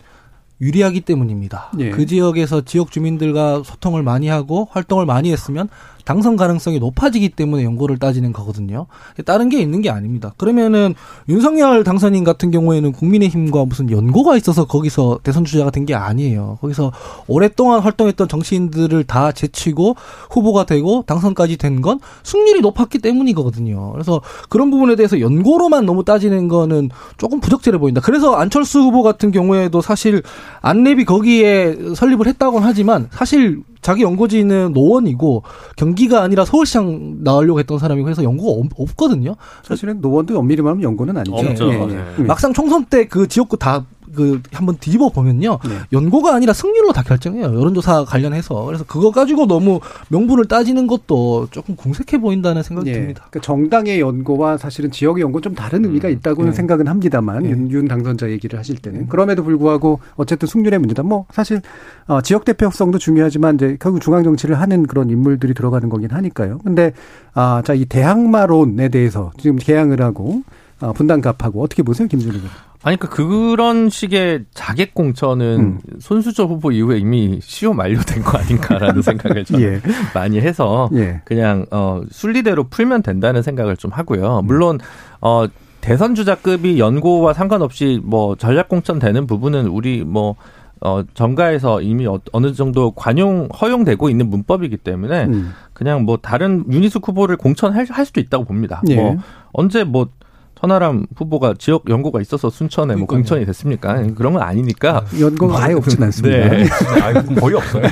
유리하기 때문입니다. 예. 그 지역에서 지역 주민들과 소통을 많이 하고 활동을 많이 했으면 당선 가능성이 높아지기 때문에 연고를 따지는 거거든요. 다른 게 있는 게 아닙니다. 그러면은 윤석열 당선인 같은 경우에는 국민의힘과 무슨 연고가 있어서 거기서 대선 주자가 된 게 아니에요. 거기서 오랫동안 활동했던 정치인들을 다 제치고 후보가 되고 당선까지 된 건 승률이 높았기 때문이거든요. 그래서 그런 부분에 대해서 연고로만 너무 따지는 거는 조금 부적절해 보인다. 그래서 안철수 후보 같은 경우에도 사실 안랩이 거기에 설립을 했다고는 하지만 사실 자기 연고지는 노원이고 경기가 아니라 서울시장 나오려고 했던 사람이고 해서 연고가 없- 없거든요. 사실은 노원도 엄밀히 말하면 연고는 아니죠. 없죠. 예, 예. 네. 예. 막상 총선 때 그 지역구 다 그 한번 뒤집어 보면요 네. 연고가 아니라 승률로 다 결정해요 여론조사 관련해서 그래서 그거 가지고 너무 명분을 따지는 것도 조금 궁색해 보인다는 생각이 예. 듭니다. 그 정당의 연고와 사실은 지역의 연고 좀 다른 의미가 있다고는 네. 생각은 합니다만 네. 윤, 윤 당선자 얘기를 하실 때는 그럼에도 불구하고 어쨌든 승률의 문제다. 뭐 사실 어, 지역 대표성도 중요하지만 이제 결국 중앙 정치를 하는 그런 인물들이 들어가는 거긴 하니까요. 근데 아, 자 이 대항마론에 대해서 지금 개항을 하고 아, 분당갑하고 어떻게 보세요, 김준일 의원? 아니, 그, 그런 식의 자객 공천은 음. 손수저 후보 이후에 이미 시효 만료된 거 아닌가라는 생각을 저는 예. 많이 해서 예. 그냥, 어, 순리대로 풀면 된다는 생각을 좀 하고요. 물론, 어, 대선 주자급이 연고와 상관없이 뭐 전략 공천 되는 부분은 우리 뭐, 어, 정가에서 이미 어, 어느 정도 관용, 허용되고 있는 문법이기 때문에 음. 그냥 뭐 다른 윤희숙 후보를 공천할 할 수도 있다고 봅니다. 예. 뭐 언제 뭐 천하람 후보가 지역 연고가 있어서 순천에 뭐 그러니까요. 공천이 됐습니까? 그런 건 아니니까 연고가 아예 없진 않습니다. 네. 아니, 거의 없어요.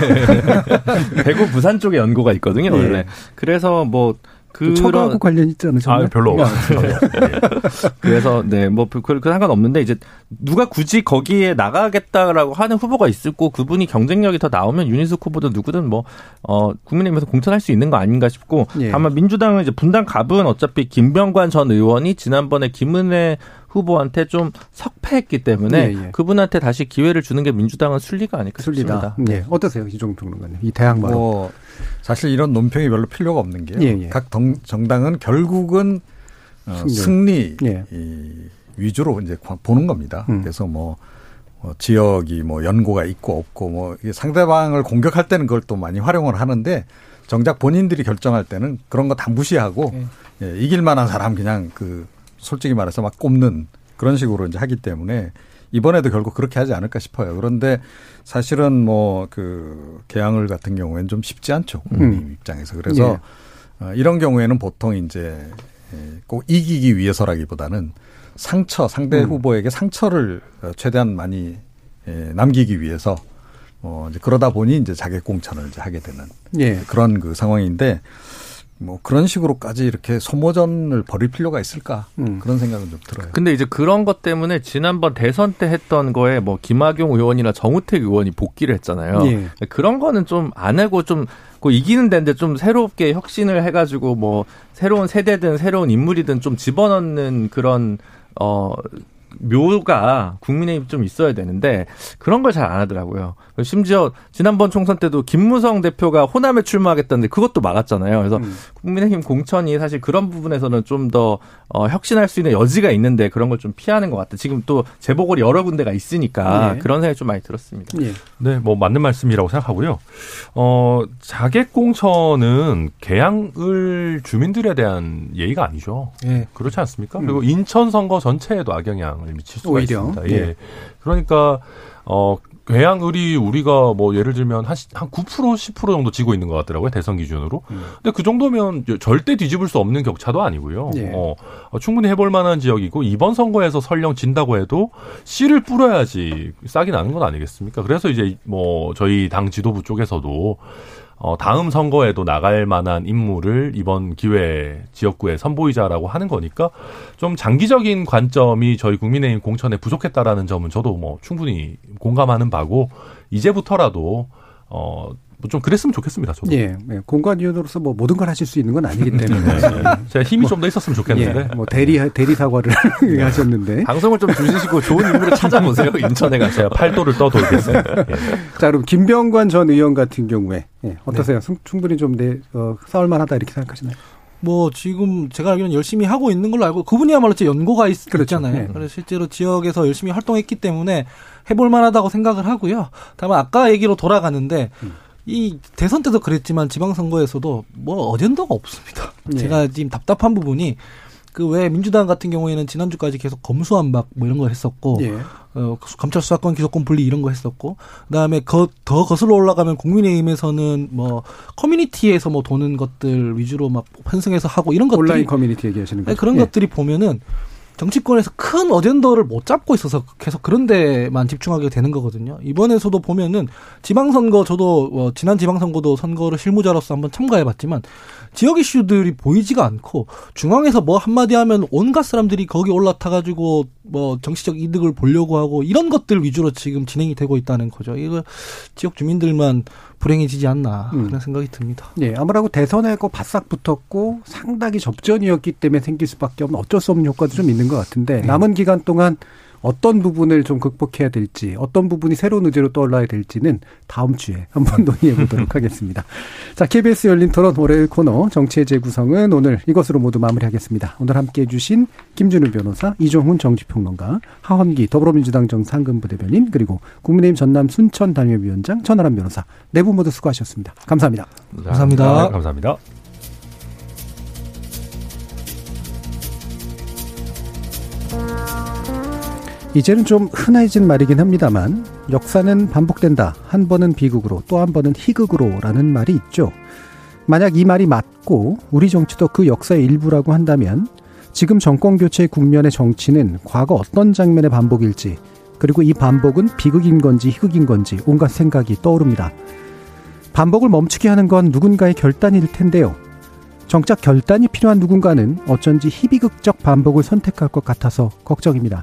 대구 부산 쪽에 연고가 있거든요 예. 원래. 그래서 뭐 그 처가하고 관련 있지 않으셨나요? 아, 별로 없어요. 그래서 네, 뭐 그, 그 상관없는데 이제 누가 굳이 거기에 나가겠다라고 하는 후보가 있을 고 그분이 경쟁력이 더 나오면 윤희숙 후보도 누구든 뭐 어, 국민의힘에서 공천할 수 있는 거 아닌가 싶고 예. 다만 민주당은 이제 분당 갑은 어차피 김병관 전 의원이 지난번에 김은혜 후보한테 좀 석패했기 때문에 예, 예. 그분한테 다시 기회를 주는 게 민주당은 순리가 아닐까 순리다. 싶습니다. 네. 어떠세요, 이종종 평론가님? 이 대항마로. 뭐 사실 이런 논평이 별로 필요가 없는 게요. 예, 예. 각 정, 정당은 결국은 어, 승리. 승리 예. 이 위주로 이제 과- 보는 겁니다. 음. 그래서 뭐 어, 지역이 뭐 연고가 있고 없고 뭐 상대방을 공격할 때는 그걸 또 많이 활용을 하는데 정작 본인들이 결정할 때는 그런 거 다 무시하고 예, 이길 만한 사람 그냥 그 솔직히 말해서 막 꼽는 그런 식으로 이제 하기 때문에 이번에도 결국 그렇게 하지 않을까 싶어요. 그런데 사실은 뭐 그 개항을 같은 경우에는 좀 쉽지 않죠. 국민의힘 음. 입장에서. 그래서 어, 이런 경우에는 보통 이제 예, 꼭 이기기 위해서라기보다는 상처 상대 음. 후보에게 상처를 어, 최대한 많이 예, 남기기 위해서 어 이제 그러다 보니 이제 자객 공천을 이제 하게 되는 예. 그런 그 상황인데 뭐 그런 식으로까지 이렇게 소모전을 벌일 필요가 있을까 음. 그런 생각은 좀 들어요. 근데 이제 그런 것 때문에 지난번 대선 때 했던 거에 뭐 김학용 의원이나 정우택 의원이 복귀를 했잖아요. 예. 그런 거는 좀 안 하고 좀그 이기는 데인데 좀 새롭게 혁신을 해가지고 뭐 새로운 세대든 새로운 인물이든 좀 집어넣는 그런 어 묘가 국민의힘 좀 있어야 되는데 그런 걸 잘 안 하더라고요. 심지어 지난번 총선 때도 김무성 대표가 호남에 출마하겠다는데 그것도 막았잖아요. 그래서 음. 국민의힘 공천이 사실 그런 부분에서는 좀더 어, 혁신할 수 있는 여지가 있는데 그런 걸 좀 피하는 것 같아. 지금 또 재보궐이 여러 군데가 있으니까 예. 그런 생각이 좀 많이 들었습니다. 예. 네, 뭐 맞는 말씀이라고 생각하고요. 어, 자객 공천은 개항을 주민들에 대한 예의가 아니죠. 예. 그렇지 않습니까? 그리고 인천 선거 전체에도 악영향을 미칠 수가 음. 오히려. 있습니다. 예. 예. 그러니까 어 괴양을이 우리가 뭐 예를 들면 한, 시- 한9% 10% 정도 지고 있는 것 같더라고요 대선 기준으로. 근데 그 정도면 절대 뒤집을 수 없는 격차도 아니고요. 예. 어, 어, 충분히 해볼 만한 지역이고 이번 선거에서 설령 진다고 해도 씨를 뿌려야지 싹이 나는 건 아니겠습니까? 그래서 이제 뭐 저희 당 지도부 쪽에서도 어, 다음 선거에도 나갈 만한 인물을 이번 기회 지역구에 선보이자라고 하는 거니까 좀 장기적인 관점이 저희 국민의힘 공천에 부족했다라는 점은 저도 뭐 충분히 공감하는 바고 이제부터라도 어, 뭐 좀 그랬으면 좋겠습니다. 저도. 예. 예. 공관위원으로서 뭐 모든 걸 하실 수 있는 건 아니기 때문에. 제가 힘이 좀더 있었으면 좋겠는데. 예. 뭐 대리 대리 사과를 하셨는데. 방송을 좀 줄이시고 좋은 인물을 찾아보세요. 인천에 가서. 팔도를 떠돌겠습니다. 예. 자, 그럼 김병관 전 의원 같은 경우에 예. 어떠세요? 승- 충분히 좀 내, 어, 싸울만하다 이렇게 생각하시나요? 뭐 지금 제가 알기로는 열심히 하고 있는 걸로 알고 그분이야말로 제 연고가 있, 그렇죠. 잖아요 네. 그래서 실제로 지역에서 열심히 활동했기 때문에 해볼 만하다고 생각을 하고요. 다만 아까 얘기로 돌아가는데 음. 이 대선 때도 그랬지만 지방선거에서도 뭐 어젠더가 없습니다. 예. 제가 지금 답답한 부분이 그 왜 민주당 같은 경우에는 지난주까지 계속 검수완박 뭐 이런 거 했었고 예. 어, 검찰 수사권 기소권 분리 이런 거 했었고 그다음에 거, 더 거슬러 올라가면 국민의힘에서는 뭐 커뮤니티에서 뭐 도는 것들 위주로 막 편승해서 하고 이런 것들이 온라인 커뮤니티 얘기하시는 네, 거죠? 그런 예. 것들이 보면은 정치권에서 큰 어젠더를 못 잡고 있어서 계속 그런 데만 집중하게 되는 거거든요. 이번에서도 보면은 지방선거 저도 어, 지난 지방선거도 선거를 실무자로서 한번 참가해봤지만 지역 이슈들이 보이지가 않고 중앙에서 뭐 한마디 하면 온갖 사람들이 거기 올라타가지고 뭐 정치적 이득을 보려고 하고 이런 것들 위주로 지금 진행이 되고 있다는 거죠. 이거 지역 주민들만 불행해지지 않나 음. 그런 생각이 듭니다. 예, 아무래도 대선에고 바싹 붙었고 상당히 접전이었기 때문에 생길 수밖에 없는 어쩔 수 없는 효과도 좀 있는 것 같은데 남은 기간 동안 어떤 부분을 좀 극복해야 될지 어떤 부분이 새로운 의제로 떠올라야 될지는 다음 주에 한번 논의해 보도록 하겠습니다. 자, KBS 열린 토론 월요일 코너 정치의 재구성은 오늘 이것으로 모두 마무리하겠습니다. 오늘 함께해 주신 김준우 변호사, 이종훈 정치평론가, 하헌기 더불어민주당 정상근부 대변인 그리고 국민의힘 전남 순천 당협위원장 천하람 변호사 네 분 모두 수고하셨습니다. 감사합니다. 감사합니다. 네, 감사합니다. 이제는 좀 흔해진 말이긴 합니다만 역사는 반복된다. 한 번은 비극으로 또 한 번은 희극으로라는 말이 있죠. 만약 이 말이 맞고 우리 정치도 그 역사의 일부라고 한다면 지금 정권 교체 국면의 정치는 과거 어떤 장면의 반복일지 그리고 이 반복은 비극인 건지 희극인 건지 온갖 생각이 떠오릅니다. 반복을 멈추게 하는 건 누군가의 결단일 텐데요. 정작 결단이 필요한 누군가는 어쩐지 희비극적 반복을 선택할 것 같아서 걱정입니다.